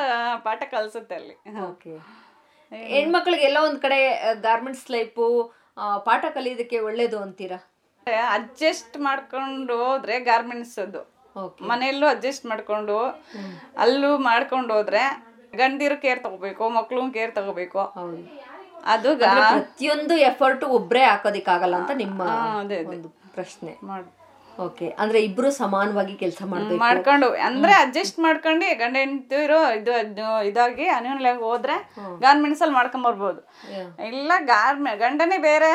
ಪಾಠ ಕಲ್ಸುತ್ತೆ ಅಲ್ಲಿ. ಹೆಣ್ಮಕ್ಳಿಗೆಲ್ಲ ಹೆಣ್ಮಕ್ಳಿಗೆ ಎಲ್ಲ ಒಂದ್ ಕಡೆ ಗಾರ್ಮೆಂಟ್ಸ್ ಲೈಫು ಪಾಠ ಕಲಿಯೋದಕ್ಕೆ ಒಳ್ಳೇದು ಅಂತೀರಾ? ಅಡ್ಜಸ್ಟ್ ಮಾಡ್ಕೊಂಡು ಹೋದ್ರೆ ಗಾರ್ಮೆಂಟ್ಸ್ ಅದು ಮನೆಯಲ್ಲೂ ಅಡ್ಜಸ್ಟ್ ಮಾಡ್ಕೊಂಡು ಅಲ್ಲೂ ಮಾಡ್ಕೊಂಡು ಹೋದ್ರೆ ಗಂಡಿರು ಕೇರ್ ತಗೋಬೇಕು ಮಕ್ಳು ಕೇರ್ ತಗೋಬೇಕು. ಅದು ಪ್ರತಿಯೊಂದು ಎಫರ್ಟ್ ಒಬ್ರೇ ಹಾಕೋದಿಕ್ಕಾಗಲ್ಲ ಅಂತ ನಿಮ್ಮ ಅದೇ, ಒಂದು ಪ್ರಶ್ನೆ. ಓಕೆ ಅಂದ್ರೆ ಇಬ್ರು ಸಮಾನವಾಗಿ ಕೆಲಸ ಮಾಡ್ಬೇಕು. ಮಾಡ್ಕೊಂಡು ಅಂದ್ರೆ ಅಡ್ಜಸ್ಟ್ ಮಾಡ್ಕೊಂಡು ಗಂಡ ಹೆಂಡತಿ ಇರೋ ಇದು ಇದಾಗಿ ಅನ್ಯೂನ್ಲಾಗಿ ಹೋದ್ರೆ ಗಾರ್ಮೆಂಟ್ಸ್ ಅಲ್ಲಿ ಮಾಡ್ಕೊಂಡ್ ಬರ್ಬೋದು ಇಲ್ಲ ಗಾರ್ಮೆ ಗಂಡನೇ ಬೇರೆ.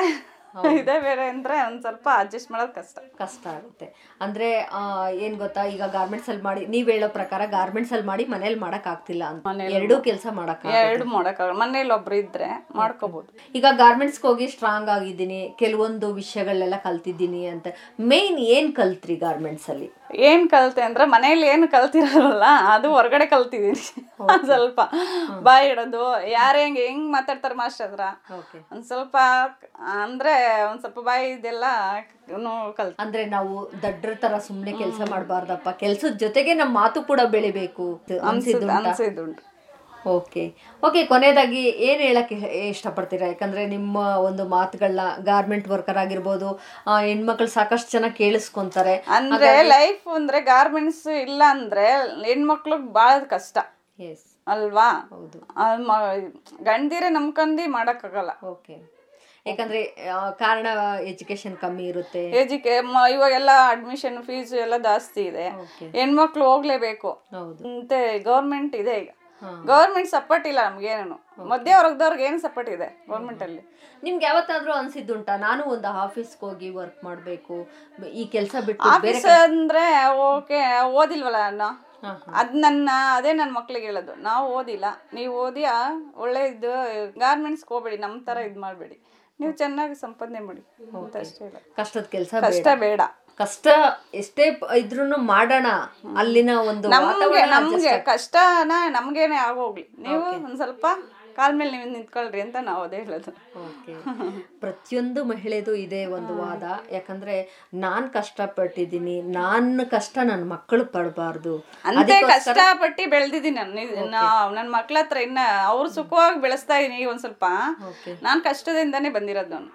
ಇದೇ ಬೇರೆ ಅಂದ್ರೆ ಒಂದ್ ಸ್ವಲ್ಪ ಅಡ್ಜಸ್ಟ್ ಮಾಡೋದು ಕಷ್ಟ. ಕಷ್ಟ ಆಗುತ್ತೆ. ಅಂದ್ರೆ ಆ, ಏನ್ ಗೊತ್ತಾ? ಈಗ ಗಾರ್ಮೆಂಟ್ಸ್ ಅಲ್ಲಿ ಮಾಡಿ ನೀವ್ ಹೇಳೋ ಪ್ರಕಾರ ಗಾರ್ಮೆಂಟ್ಸ್ ಅಲ್ಲಿ ಮಾಡಿ ಮನೇಲಿ ಮಾಡಕ್ ಆಗ್ತಿಲ್ಲ ಅಂತ. ಎರಡೂ ಕೆಲಸ ಮಾಡಕ್ ಎರಡು ಮಾಡಕ್ ಮನೇಲಿ ಒಬ್ರು ಇದ್ರೆ ಮಾಡ್ಕೋಬಹುದು ಈಗ ಗಾರ್ಮೆಂಟ್ಸ್ಗೆ ಹೋಗಿ ಸ್ಟ್ರಾಂಗ್ ಆಗಿದ್ದೀನಿ ಕೆಲವೊಂದು ವಿಷಯಗಳೆಲ್ಲ ಕಲ್ತಿದ್ದೀನಿ ಅಂತ. ಮೇನ್ ಏನ್ ಕಲ್ತ್ರಿ ಗಾರ್ಮೆಂಟ್ಸ್ ಅಲ್ಲಿ? ಏನ್ ಕಲ್ತೆ ಅಂದ್ರೆ ಮನೇಲಿ ಏನು ಕಲ್ತಿರಲ್ಲ ಅದು ಹೊರಗಡೆ ಕಲ್ತಿದೀನಿ. ಸ್ವಲ್ಪ ಬಾಯಿ ಇಡೋದು ಯಾರು ಹೆಂಗ್ ಹೆಂಗ್ ಮಾತಾಡ್ತಾರೆ ಮಾಸ್ಟರ್ ಹತ್ರ ಒಂದ್ ಸ್ವಲ್ಪ ಅಂದ್ರೆ ಒಂದ್ ಸ್ವಲ್ಪ ಬಾಯಿ ಇದೆಲ್ಲ ಕಲ್ತ ಅಂದ್ರೆ ನಾವು ದಡ್ರ ತರ ಸುಮ್ನೆ ಕೆಲಸ ಮಾಡಬಾರ್ದಪ್ಪ. ಕೆಲ್ಸದ ಜೊತೆಗೆ ನಮ್ಮ ಮಾತು ಕೂಡ ಬೆಳಿಬೇಕು. ಅನ್ಸಿದ್ದು ಅನ್ಸಿದ್ದುಂಟು. ಓಕೆ ಓಕೆ ಕೊನೆಯದಾಗಿ ಏನು ಹೇಳಕ್ಕೆ ಇಷ್ಟಪಡ್ತೀರಾ? ಯಾಕಂದ್ರೆ ನಿಮ್ಮ ಒಂದು ಮಾತುಗಳನ್ನ ಗಾರ್ಮೆಂಟ್ ವರ್ಕರ್ ಆಗಿರ್ಬೋದು ಹೆಣ್ಮಕ್ಳು ಸಾಕಷ್ಟು ಜನ ಕೇಳಿಸ್ಕೊಂತಾರೆ. ಅಂದರೆ ಲೈಫ್ ಅಂದ್ರೆ ಗಾರ್ಮೆಂಟ್ಸ್ ಇಲ್ಲ ಅಂದ್ರೆ ಹೆಣ್ಮಕ್ಳು ಭಾಳ ಕಷ್ಟ. ಎಸ್ ಅಲ್ವಾ? ಹೌದು. ಅದ್ ಮ- ಮಾಡೋಕ್ಕಾಗಲ್ಲ. ಓಕೆ ಯಾಕಂದ್ರೆ ಕಾರಣ ಎಜುಕೇಶನ್ ಕಮ್ಮಿ ಇರುತ್ತೆ. ಏಜಿಗೆ ಇವಾಗೆಲ್ಲ ಅಡ್ಮಿಷನ್ ಫೀಸ್ ಎಲ್ಲ ಜಾಸ್ತಿ ಇದೆ. ಹೆಣ್ಮಕ್ಳು ಹೋಗ್ಲೇಬೇಕು. ಹೌದು. ಮತ್ತೆ ಗೌರ್ಮೆಂಟ್ ಇದೆ ಈಗ. ಗೌರ್ಮೆಂಟ್ ಸಪೋರ್ಟ್ ಇಲ್ಲ ನಮ್ಗೇನು ಮಧ್ಯ ವರ್ಗದವ್ರಿಗೆ ಏನು ಸಪೋರ್ಟ್ ಇದೆ ಗೌರ್ಮೆಂಟ್ ಅಲ್ಲಿ. ನಿಮ್ಗೆ ಯಾವತ್ತಾದ್ರೂ ಅನ್ಸಿದ್ದುಂಟಾ? ನಾನು ಒಂದು ಆಫೀಸ್ಗೆ ಹೋಗಿ ವರ್ಕ್ ಮಾಡಬೇಕು. ಈ ಕೆಲಸ ಬಿಟ್ಟು ಆಫೀಸ್ ಅಂದ್ರೆ ಓಕೆ ಓದಿಲ್ವಲ್ಲ ನಾನು ಅದ್ ನನ್ನ ಅದೇ ನನ್ನ ಮಕ್ಳಿಗೆ ಹೇಳೋದು. ನಾವು ಓದಿಲ್ಲ. ನೀವು ಓದಿ ಒಳ್ಳೆ ಇದು ಗಾರ್ಮೆಂಟ್ಸ್ಗೆ ಹೋಗ್ಬೇಡಿ ನಮ್ಮ ತರ ಇದ್ ಮಾಡಬೇಡಿ. ನೀವು ಚೆನ್ನಾಗಿ ಸಂಪಾದನೆ ಮಾಡಿ. ಕಷ್ಟದ ಕೆಲಸ ಕಷ್ಟ ಬೇಡ. ಕಷ್ಟ ಎಷ್ಟೇ ಇದ್ರು ಇದ್ರೂನು ಮಾಡೋಣ. ಅಲ್ಲಿನ ಒಂದು ನಮ್ಗೆ ಕಷ್ಟನ ನಮ್ಗೇನೆ ಆಗೋಗ್ಲಿ. ನೀವು ಒಂದ್ ಸ್ವಲ್ಪ ಕಾಲ್ ಮೇಲೆ ನೀವು ನಿಂತ್ಕೊಳ್ರಿ ಅಂತ ನಾವು ಅದೇ ಹೇಳೋದು. ಪ್ರತಿಯೊಂದು ಮಹಿಳೆದು ಇದೆ ಒಂದು ವಾದ. ಯಾಕಂದ್ರೆ ನಾನ್ ಕಷ್ಟಪಟ್ಟಿದ್ದೀನಿ ನನ್ನ ಕಷ್ಟ ನನ್ನ ಮಕ್ಕಳು ಪಡಬಾರ್ದು. ಅಂತೆ ಕಷ್ಟಪಟ್ಟು ಬೆಳೆದಿದ್ದೀನಿ ನಾನು. ನಾವು ನನ್ನ ಮಕ್ಳ ಹತ್ರ ಇನ್ನ ಅವ್ರು ಸುಖವಾಗಿ ಬೆಳೆಸ್ತಾ ಇದೀನಿ ಒಂದ್ ಸ್ವಲ್ಪ. ನಾನ್ ಕಷ್ಟದಿಂದಾನೇ ಬಂದಿರೋದು ನಾನು.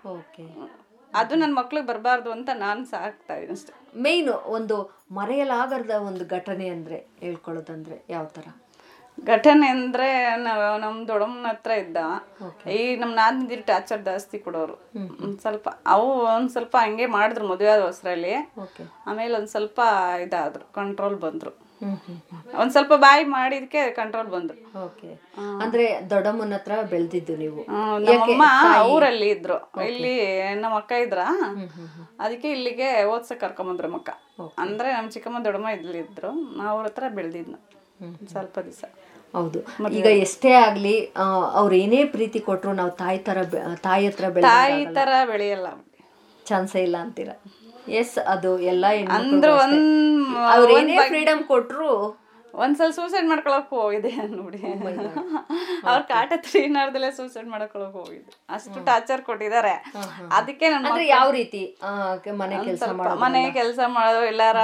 ಅದು ನನ್ನ ಮಕ್ಳಿಗೆ ಬರಬಾರ್ದು ಅಂತ ನಾನು ಸಾಕ್ತಾ ಇದ್ದೀನಿ ಅಷ್ಟೇ. ಮೇಯ್ನು ಒಂದು ಮರೆಯಲಾಗದ ಒಂದು ಘಟನೆ ಅಂದರೆ ಹೇಳ್ಕೊಳ್ಳೋದಂದ್ರೆ ಯಾವ ಥರ ಘಟನೆ ಅಂದರೆ ನಾವು ನಮ್ಮ ದೊಡ್ಡಮ್ಮನ ಹತ್ರ ಇದ್ದ. ಈ ನಮ್ಮ ನಾದಿನಿದಿರು ಟಾರ್ಚರ್ ಜಾಸ್ತಿ ಕೊಡೋರು. ಒಂದು ಸ್ವಲ್ಪ ಅವು ಒಂದು ಸ್ವಲ್ಪ ಹಂಗೆ ಮಾಡಿದ್ರು ಮದುವೆ ಆದ ಹೊಸರಲ್ಲಿ. ಆಮೇಲೆ ಒಂದು ಸ್ವಲ್ಪ ಇದಾದ್ರು ಕಂಟ್ರೋಲ್ ಬಂದ್ರು. ಒಂದ್ ಸ್ವಲ್ಪ ಬಾಯಿ ಮಾಡಿದ್ಕೆ ಕಂಟ್ರೋಲ್ ಬಂದ್ರು ಓಕೆ. ಅಂದ್ರೆ ದೊಡ್ಡಮ್ಮನ ಹತ್ರ ಬೆಳೆದಿದ್ದು ನೀವು. ನಮ್ಮಮ್ಮ ಊರಲ್ಲಿ ಇದ್ರು. ಇಲ್ಲಿ ನಮ್ಮ ಅಕ್ಕ ಇದ್ರ. ಅದಕ್ಕೆ ಇಲ್ಲಿಗೆ ಓದ್ಸಕ್ ಕರ್ಕೊಂಬಂದ್ರು ಮಕ್ಕ ಅಂದ್ರೆ ನಮ್ಮ ಚಿಕ್ಕಮ್ಮ ದೊಡ್ಡಮ್ಮ ಇಲ್ಲಿ ಇದ್ರು. ಅವ್ರ ಹತ್ರ ಬೆಳ್ದಿದ್ನ. ಸ್ವಲ್ಪ ದಿವಸ. ಹೌದು. ಈಗ ಎಷ್ಟೇ ಆಗ್ಲಿ ಅವ್ರ ಏನೇ ಪ್ರೀತಿ ಕೊಟ್ರು ನಾವು ತಾಯಿ ತರ ತಾಯಿ ಹತ್ರ ತಾಯಿ ತರ ಬೆಳೆಯಲ್ಲ ಚಾನ್ಸೇ ಇಲ್ಲ ಅಂತೀರ? ಎಸ್ ಅದು ಎಲ್ಲ ಅಂದ್ರೆ ಒಂದ್ ಅವ್ರು ಏನೇ ಫ್ರೀಡಮ್ ಕೊಟ್ರು ಒಂದ್ಸಲ ಸೂಸೈಡ್ ಮಾಡ್ಕೊಳಕ್ ಹೋಗಿದೆ ನೋಡಿ. ಅವ್ರ ಕಾಟ ತ್ರೀನಾರ್ದಲ್ಲೇ ಸೂಸೈಡ್ ಮಾಡ್ಕೊಳಕ್ ಹೋಗಿದ್ದು ಅಷ್ಟು ಟಾರ್ಚರ್ ಕೊಟ್ಟಿದ್ದಾರೆ. ಅದಕ್ಕೆ ನನ್ನ ಯಾವ ರೀತಿ ಮನೆ ಕೆಲಸ ಮನೆ ಕೆಲಸ ಮಾಡೋದು ಎಲ್ಲಾರ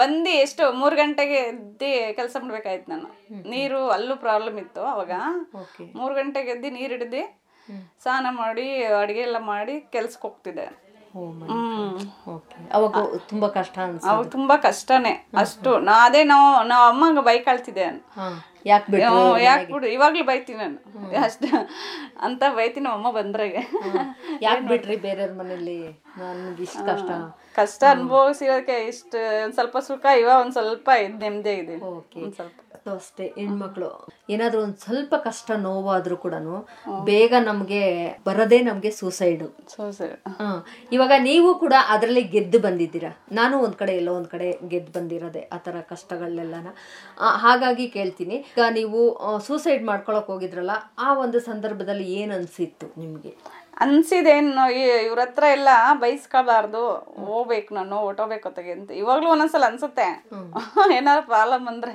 ಬಂದಿ ಎಷ್ಟು ಮೂರ್ ಗಂಟೆಗೆ ಎದ್ದಿ ಕೆಲಸ ಮಾಡ್ಬೇಕಾಯ್ತು ನಾನು. ನೀರು ಅಲ್ಲೂ ಪ್ರಾಬ್ಲಮ್ ಇತ್ತು ಅವಾಗ. ಮೂರ್ ಗಂಟೆಗೆ ಎದ್ದಿ ನೀರ್ ಹಿಡ್ದಿ ಸ್ನಾನ ಮಾಡಿ ಅಡಿಗೆ ಎಲ್ಲ ಮಾಡಿ ಕೆಲ್ಸಕ್ಕೆ ಹೋಗ್ತಿದ್ದೆ. ಅವಾಗ ತುಂಬಾ ಕಷ್ಟ ಅವಾಗ ತುಂಬಾ ಕಷ್ಟನೇ. ಅಷ್ಟು. ನಾ ಅದೇ ನಾವು ನಾವು ಅಮ್ಮಂಗ ಬೈಕ್ ನಾನು. ಯಾಕೆ ಬಿಟ್ಟು ಯಾಕೆ ಬಿಡು. ಇವಾಗ್ಲೂ ಬೈತೀನಿ ನಾನು. ಅಷ್ಟ. ಅಂತ ಬೈತೀನಿ ಅಮ್ಮ ಬಂದ್ರಾಗೆ. ಯಾಕೆ ಬಿಟ್ರಿ ಬೇರೆಯವ್ರ ಮನೇಲಿ ನನ್ಗೆ ಇಷ್ಟ ಕಷ್ಟ. ಕಷ್ಟ ಅನುಭವಿಸಿರೋಕೆ ಇಷ್ಟು ಒಂದು ಸ್ವಲ್ಪ ಸುಖ ಇವಾಗ ಒಂದು ಸ್ವಲ್ಪ ನೆಮ್ಮದಿ ಇದೆ. ಒಂದು ಸ್ವಲ್ಪ. ನಾಗರತ್ನ ಅಷ್ಟೇ ಹೆಣ್ಮಕ್ಳು. ಏನಾದ್ರೂ ಒಂದ್ ಸ್ವಲ್ಪ ಕಷ್ಟ ನೋವಾದ್ರೂ ಕೂಡ ಬೇಗ ನಮ್ಗೆ ಬರದೇ ನಮ್ಗೆ ಸೂಸೈಡ್ ಇವಾಗ ನೀವು ಕೂಡ ಅದರಲ್ಲಿ ಗೆದ್ದು ಬಂದಿದ್ದೀರಾ? ನಾನು ಒಂದ್ ಕಡೆ ಎಲ್ಲೋ ಒಂದ್ ಕಡೆ ಗೆದ್ದು ಬಂದಿರೋದೆ ಆ ಥರ ಕಷ್ಟಗಳನ್ನೆಲ್ಲನ ಹಾಗಾಗಿ ಕೇಳ್ತೀನಿ. ಈಗ ನೀವು ಸೂಸೈಡ್ ಮಾಡ್ಕೊಳಕ್ ಹೋಗಿದ್ರಲ್ಲ ಆ ಒಂದು ಸಂದರ್ಭದಲ್ಲಿ ಏನ್ ಅನ್ಸಿತ್ತು ನಿಮ್ಗೆ? ಅನ್ಸಿದೇನು ಇವ್ರ ಹತ್ರ ಎಲ್ಲ ಬೈಸ್ಕೊಳ್ಬಾರ್ದು. ಹೋಗ್ಬೇಕು ನಾನು ಹೊಟ್ಟೋಗ್ಬೇಕು ಅಂತ. ಇವಾಗ್ಲೂ ಒಂದೊಂದ್ಸಲ ಅನ್ಸುತ್ತೆ. ಏನಾದ್ರು ಪ್ರಾಬ್ಲಮ್ ಅಂದ್ರೆ.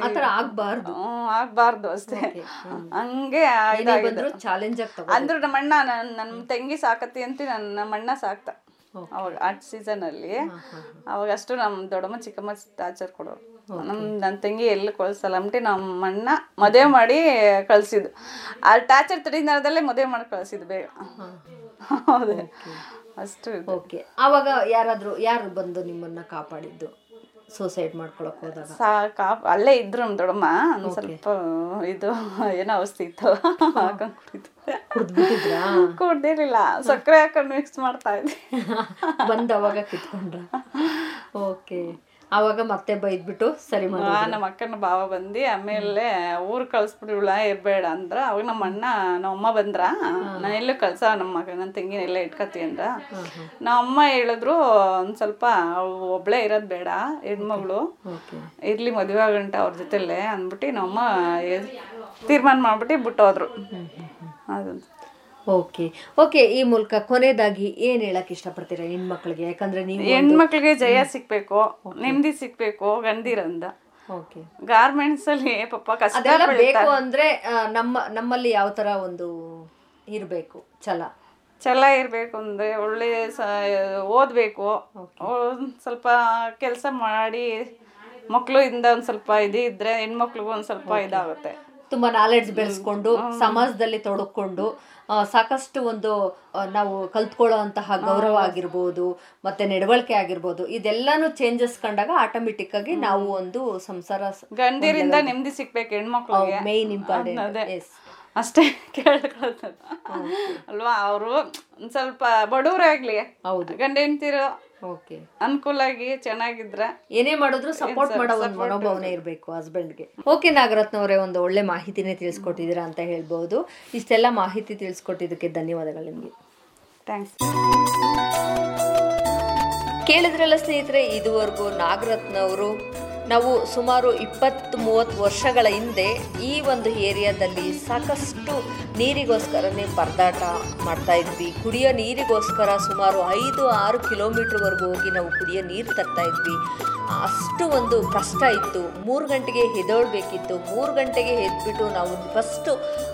ಆ ಥರ ಆಗ್ಬಾರ್ದು. ಆಗ್ಬಾರ್ದು ಅಷ್ಟೇ. ಹಂಗೆ ಚಾಲೆಂಜ್ ಅಂದ್ರೆ ನಮ್ಮ ಅಣ್ಣ ನನ್ ನನ್ನ ತಂಗಿ ಸಾಕತಿ ಅಂತ ನನ್ನ ನಮ್ಮ ಅಣ್ಣ ಸಾಕ್ತ. ಅವಾಗ ಆ ಸೀಸನ್ ಅಲ್ಲಿ. ಅವಾಗ ಅಷ್ಟು ನಮ್ಮ ದೊಡ್ಡಮ್ಮ ಚಿಕ್ಕಮ್ಮ ಟಾಚರ್ ಕೊಡೋರು. ನಮ್ ನನ್ನ ತಂಗಿ ಎಲ್ಲಿ ಕಳ್ಸಲ್ಲ ಅಂಟಿ ನಮ್ಮ ಅಣ್ಣ ಮದುವೆ ಮಾಡಿ ಕಳ್ಸಿದ್ದು. ಆ ಟಾಚರ್ ತಡಿನರದಲ್ಲೇ ಮದುವೆ ಮಾಡಿ ಕಳ್ಸಿದ್ದು ಬೇಗ. ಹೌದು. ಅಷ್ಟು. ಓಕೆ ಆವಾಗ ಯಾರಾದ್ರೂ ಯಾರು ಬಂದು ನಿಮ್ಮನ್ನ ಕಾಪಾಡಿದ್ದು? ಸೂಸೈಡ್ ಮಾಡ್ಕೊಳಕ್ ಹೋದಾಗ. ಸಾಕು. ಅಲ್ಲೇ ಇದ್ರು ನಮ್ಮ ದೊಡ್ಡಮ್ಮ. ಒಂದು ಸ್ವಲ್ಪ ಇದು ಏನೋ ಔಷಧಿ ಇತ್ತು. ಹಾಕೊಂಡು ಕುಡ್ದ್ಬಿಟ್ಟಿದ್ರಾ? ಕುಡ್ದಿರ್ಲಿಲ್ಲ. ಸಕ್ಕರೆ ಹಾಕೊಂಡು ಮಿಕ್ಸ್ ಮಾಡ್ತಾ ಇದ್ದೆ. ಬಂದವಾಗ ಅವಾಗ ಕಿತ್ಕೊಂಡ್ರ? ಓಕೆ ಆವಾಗ ಮತ್ತೆ ಬೈದ್ಬಿಟ್ಟು ಸರಿ ನಮ್ಮ ಅಕ್ಕನ ಭಾವ ಬಂದು ಆಮೇಲೆ ಊರ್ ಕಳ್ಸ್ಬಿಡಿವಳ ಇರ್ಬೇಡ ಅಂದ್ರ. ಅವಾಗ ನಮ್ಮ ಅಣ್ಣ ನಮ್ಮ ಅಮ್ಮ ಬಂದ್ರ. ನಾನು ಎಲ್ಲೂ ಕಳ್ಸ ನಮ್ಮ ಮಗ ನನ್ನ ತಂಗಿನ ಎಲ್ಲ ಇಟ್ಕತಿ ಅಂದ್ರ. ನಮ್ಮ ಅಮ್ಮ ಹೇಳಿದ್ರು ಒಂದ್ ಸ್ವಲ್ಪ ಒಬ್ಳೆ ಇರೋದ್ ಬೇಡ ಹೆಣ್ಮಗಳು. ಇರ್ಲಿ ಮದುವೆ ಆಗಂಟ ಅವ್ರ ಜೊತೆಲೆ ಅಂದ್ಬಿಟ್ಟು ನಮ್ಮಮ್ಮ ತೀರ್ಮಾನ ಮಾಡ್ಬಿಟ್ಟು ಬಿಟ್ಟೋದ್ರು. ಅದಂತ. ಓಕೆ ಓಕೆ ಈ ಮೂಲಕ ಕೊನೆಯದಾಗಿ ಏನ್ ಹೇಳಕ್ ಇಷ್ಟಪಡ್ತೀರಾ ಹೆಣ್ಮಕ್ಳಿಗೆ ಯಾಕಂದ್ರೆ ನೀವು ಹೆಣ್ಮಕ್ಳಿಗೆ ಜಯ ಸಿಕ್ಬೇಕು ನೆಮ್ಮದಿ ಸಿಕ್ಬೇಕು ಗಂದಿರಂದ ಓಕೆ ಗಾರ್ಮೆಂಟ್ಸ್ ಅಲ್ಲಿ ಪಾಪ ಕಷ್ಟ ಬೇಕು ಅಂದ್ರೆ ನಮ್ಮ ನಮ್ಮಲ್ಲಿ ಯಾವ ತರ ಒಂದು ಇರಬೇಕು? ಛಲ. ಛಲ ಇರಬೇಕು ಅಂದ್ರೆ ಒಳ್ಳೆ ಸ ಓದಬೇಕು. ಸ್ವಲ್ಪ ಕೆಲಸ ಮಾಡಿ ಮಕ್ಕಳು ಇಂದ ಒಂದು ಸ್ವಲ್ಪ ಇದು ಇದ್ರೆ ಹೆಣ್ಮಕ್ಳಿಗೂ ಒಂದು ಸ್ವಲ್ಪ ಇದಾಗುತ್ತೆ. ತುಂಬಾ ನಾಲೆಡ್ಜ್ ಬೆಳೆಸ್ಕೊಂಡು ಸಮಾಜದಲ್ಲಿ ತೊಡಕೊಂಡು ಸಾಕಷ್ಟು ಒಂದು ನಾವು ಕಲ್ತ್ಕೊಳ್ಳೋ ಅಂತಹ ಗೌರವ ಆಗಿರ್ಬೋದು ಮತ್ತೆ ನಡವಳಿಕೆ ಆಗಿರ್ಬೋದು ಇದೆಲ್ಲಾನು ಚೇಂಜಸ್ ಕಂಡಾಗ ಆಟೋಮೆಟಿಕ್ ಆಗಿ ನಾವು ಒಂದು ಸಂಸಾರ ಗಂಡಿರಿಂದ ನೆಮ್ಮದಿ ಸಿಕ್ಬೇಕು ಹೆಣ್ಮಕ್ಳಿಗೆ. ಮೇನ್ ಇಂಪಾರ್ಟೆಂಟ್ ಎಸ್ ಅಷ್ಟೇ ಕೇಳ್ಕೊಳ್ತದ ಅಲ್ವಾ ಅವರು ಒಂದ್ ಸ್ವಲ್ಪ ಬಡವರಾಗ್ಲಿ ಹೌದು. ಗಂಡ ಹೆಂಡ್ತಿರು ಓಕೆ ಅನುಕೂಲಾಗಿ ಚೆನ್ನಾಗಿದ್ರ ಏನೇ ಮಾಡಿದ್ರು ಸಪೋರ್ಟ್ ಮಾಡೋ ಒಂದು ಮನೋಭಾವನೆ ಇರಬೇಕು ಹಸ್ಬೆಂಡ್ಗೆ ಓಕೆ ನಾಗರತ್ನ ಅವರೇ ಒಂದು ಒಳ್ಳೆ ಮಾಹಿತಿನೇ ತಿಳಿಸ್ಕೊಟ್ಟಿದ್ದೀರಾ ಅಂತ ಹೇಳ್ಬೋದು. ಇಷ್ಟೆಲ್ಲ ಮಾಹಿತಿ ತಿಳಿಸ್ಕೊಟ್ಟಿದ್ದಕ್ಕೆ ಧನ್ಯವಾದಗಳು ನಿಮಗೆ. ಥ್ಯಾಂಕ್ಸ್ ಕೇಳಿದ್ರಲ್ಲ ಸ್ನೇಹಿತರೆ ಇದುವರೆಗೂ ನಾಗರತ್ನ ಅವರು ನಾವು ಸುಮಾರು ಇಪ್ಪತ್ತು ಮೂವತ್ತು ವರ್ಷಗಳ ಹಿಂದೆ ಈ ಒಂದು ಏರಿಯಾದಲ್ಲಿ ಸಾಕಷ್ಟು ನೀರಿಗೋಸ್ಕರನೇ ಪರದಾಟ ಮಾಡ್ತಾ ಇದ್ವಿ. ಕುಡಿಯೋ ನೀರಿಗೋಸ್ಕರ ಸುಮಾರು ಐದು ಆರು ಕಿಲೋಮೀಟ್ರ್ವರೆಗೂ ಹೋಗಿ ನಾವು ಕುಡಿಯೋ ನೀರು ತರ್ತಾ ಇದ್ವಿ. ಅಷ್ಟು ಒಂದು ಕಷ್ಟ ಇತ್ತು. ಮೂರು ಗಂಟೆಗೆ ಹೆದೋಳ್ಬೇಕಿತ್ತು. ಮೂರು ಗಂಟೆಗೆ ಎದ್ಬಿಟ್ಟು ನಾವು ಫಸ್ಟು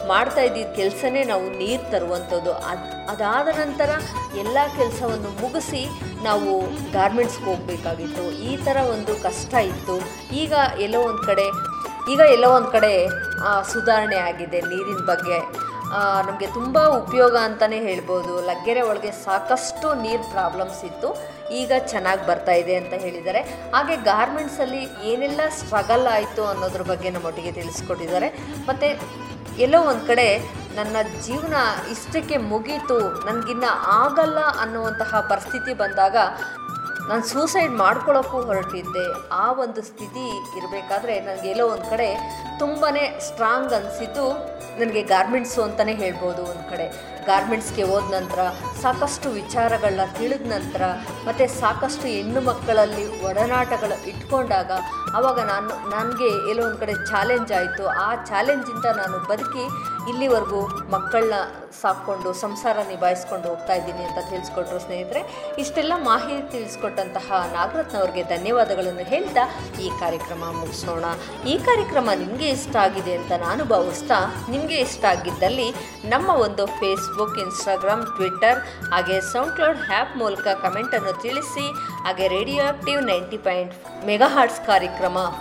ಮಾಡ್ತಾ ಇದ್ದಿದ್ದ ಕೆಲಸನೇ ನಾವು ನೀರು ತರುವಂಥದ್ದು. ಅದು, ಅದಾದ ನಂತರ ಎಲ್ಲ ಕೆಲಸವನ್ನು ಮುಗಿಸಿ ನಾವು ಗಾರ್ಮೆಂಟ್ಸ್ಗೆ ಹೋಗಬೇಕಾಗಿತ್ತು. ಈ ಥರ ಒಂದು ಕಷ್ಟ ಇತ್ತು. ಈಗ ಎಲ್ಲೋ ಒಂದು ಕಡೆ, ಈಗ ಎಲ್ಲೋ ಒಂದು ಕಡೆ ಸುಧಾರಣೆ ಆಗಿದೆ ನೀರಿನ ಬಗ್ಗೆ. ನಮಗೆ ತುಂಬ ಉಪಯೋಗ ಅಂತಲೇ ಹೇಳ್ಬೋದು. ಲಗ್ಗೆರೆ ಒಳಗೆ ಸಾಕಷ್ಟು ನೀರು ಪ್ರಾಬ್ಲಮ್ಸ್ ಇತ್ತು. ಈಗ ಚೆನ್ನಾಗಿ ಬರ್ತಾ ಇದೆ ಅಂತ ಹೇಳಿದ್ದಾರೆ. ಹಾಗೆ ಗಾರ್ಮೆಂಟ್ಸಲ್ಲಿ ಏನೆಲ್ಲ ಸ್ಟ್ರಗಲ್ ಆಯಿತು ಅನ್ನೋದ್ರ ಬಗ್ಗೆ ನಮ್ಮೊಟ್ಟಿಗೆ ತಿಳಿಸ್ಕೊಟ್ಟಿದ್ದಾರೆ. ಮತ್ತು ಎಲ್ಲೋ ಒಂದು ಕಡೆ ನನ್ನ ಜೀವನ ಇಷ್ಟಕ್ಕೆ ಮುಗೀತು, ನನಗಿನ್ನ ಆಗಲ್ಲ ಅನ್ನುವಂತಹ ಪರಿಸ್ಥಿತಿ ಬಂದಾಗ ನಾನು ಸೂಸೈಡ್ ಮಾಡ್ಕೊಳ್ಳೋಕ್ಕೂ ಹೊರಟಿದ್ದೆ. ಆ ಒಂದು ಸ್ಥಿತಿ ಇರಬೇಕಾದ್ರೆ ನನಗೆ ಎಲ್ಲೋ ಒಂದು ಕಡೆ ತುಂಬಾ ಸ್ಟ್ರಾಂಗ್ ಅನಿಸಿದ್ದು ನನಗೆ ಗಾರ್ಮೆಂಟ್ಸು ಅಂತಲೇ ಹೇಳ್ಬೋದು ಒಂದು ಕಡೆ. ಗಾರ್ಮೆಂಟ್ಸ್ಗೆ ಹೋದ ನಂತರ ಸಾಕಷ್ಟು ವಿಚಾರಗಳನ್ನ ತಿಳಿದ ನಂತರ ಮತ್ತು ಸಾಕಷ್ಟು ಹೆಣ್ಣು ಮಕ್ಕಳಲ್ಲಿ ಒಡನಾಟಗಳು ಇಟ್ಕೊಂಡಾಗ ಆವಾಗ ನಾನು, ನನಗೆ ಎಲ್ಲೋ ಒಂದು ಕಡೆ ಚಾಲೆಂಜ್ ಆಯಿತು. ಆ ಚಾಲೆಂಜಿಂದ ನಾನು ಬದುಕಿ ಇಲ್ಲಿವರೆಗೂ ಮಕ್ಕಳನ್ನ ಸಾಕ್ಕೊಂಡು, ಸಂಸಾರ ನಿಭಾಯಿಸ್ಕೊಂಡು ಹೋಗ್ತಾ ಇದ್ದೀನಿ ಅಂತ ತಿಳಿಸ್ಕೊಟ್ರು ಸ್ನೇಹಿತರೆ. ಇಷ್ಟೆಲ್ಲ ಮಾಹಿತಿ ತಿಳಿಸ್ಕೊಟ್ಟಂತಹ ನಾಗರತ್ನವ್ರಿಗೆ ಧನ್ಯವಾದಗಳನ್ನು ಹೇಳ್ತಾ ಈ ಕಾರ್ಯಕ್ರಮ ಮುಗಿಸೋಣ. ಈ ಕಾರ್ಯಕ್ರಮ ನಿಮಗೆ ಇಷ್ಟ ಆಗಿದೆ ಅಂತ ನಾನು ಭಾವಿಸ್ತಾ ನಿಮಗೆ ಇಷ್ಟ ಆಗಿದ್ದಲ್ಲಿ ನಮ್ಮ ಒಂದು ಫೇಸ್ಬುಕ್ ಇನ್ಸ್ಟಾಗ್ರಾಮ್ ಟ್ವಿಟ್ಟರ್ ಹಾಗೆ ಸೌಂಡ್ ಕ್ಲೌಡ್ ಆ್ಯಪ್ ಮೂಲಕ ಕಮೆಂಟನ್ನು ತಿಳಿಸಿ, ಹಾಗೆ radio active ninety point mega ಕಾರ್ಯಕ್ರಮ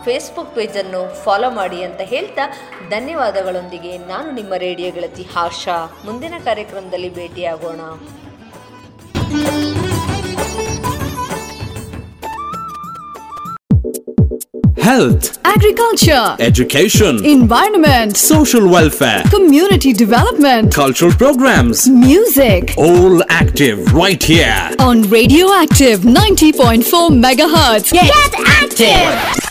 ಫೇಸ್ಬುಕ್ ಪೇಜನ್ನು ಫಾಲೋ ಮಾಡಿ ಅಂತ ಹೇಳ್ತಾ ಧನ್ಯವಾದಗಳೊಂದಿಗೆ ನಾನು ನಿಮ್ಮ ರೇಡಿಯೋ ಗೆಳತಿ ಆಶಾ ಮುಂದಿನ ಕಾರ್ಯಕ್ರಮದಲ್ಲಿ ಭೇಟಿಯಾಗೋಣ Health, agriculture, education, environment, social welfare, community development, cultural programs. music. All active right here. On Radioactive 90.4 megahertz. Get active!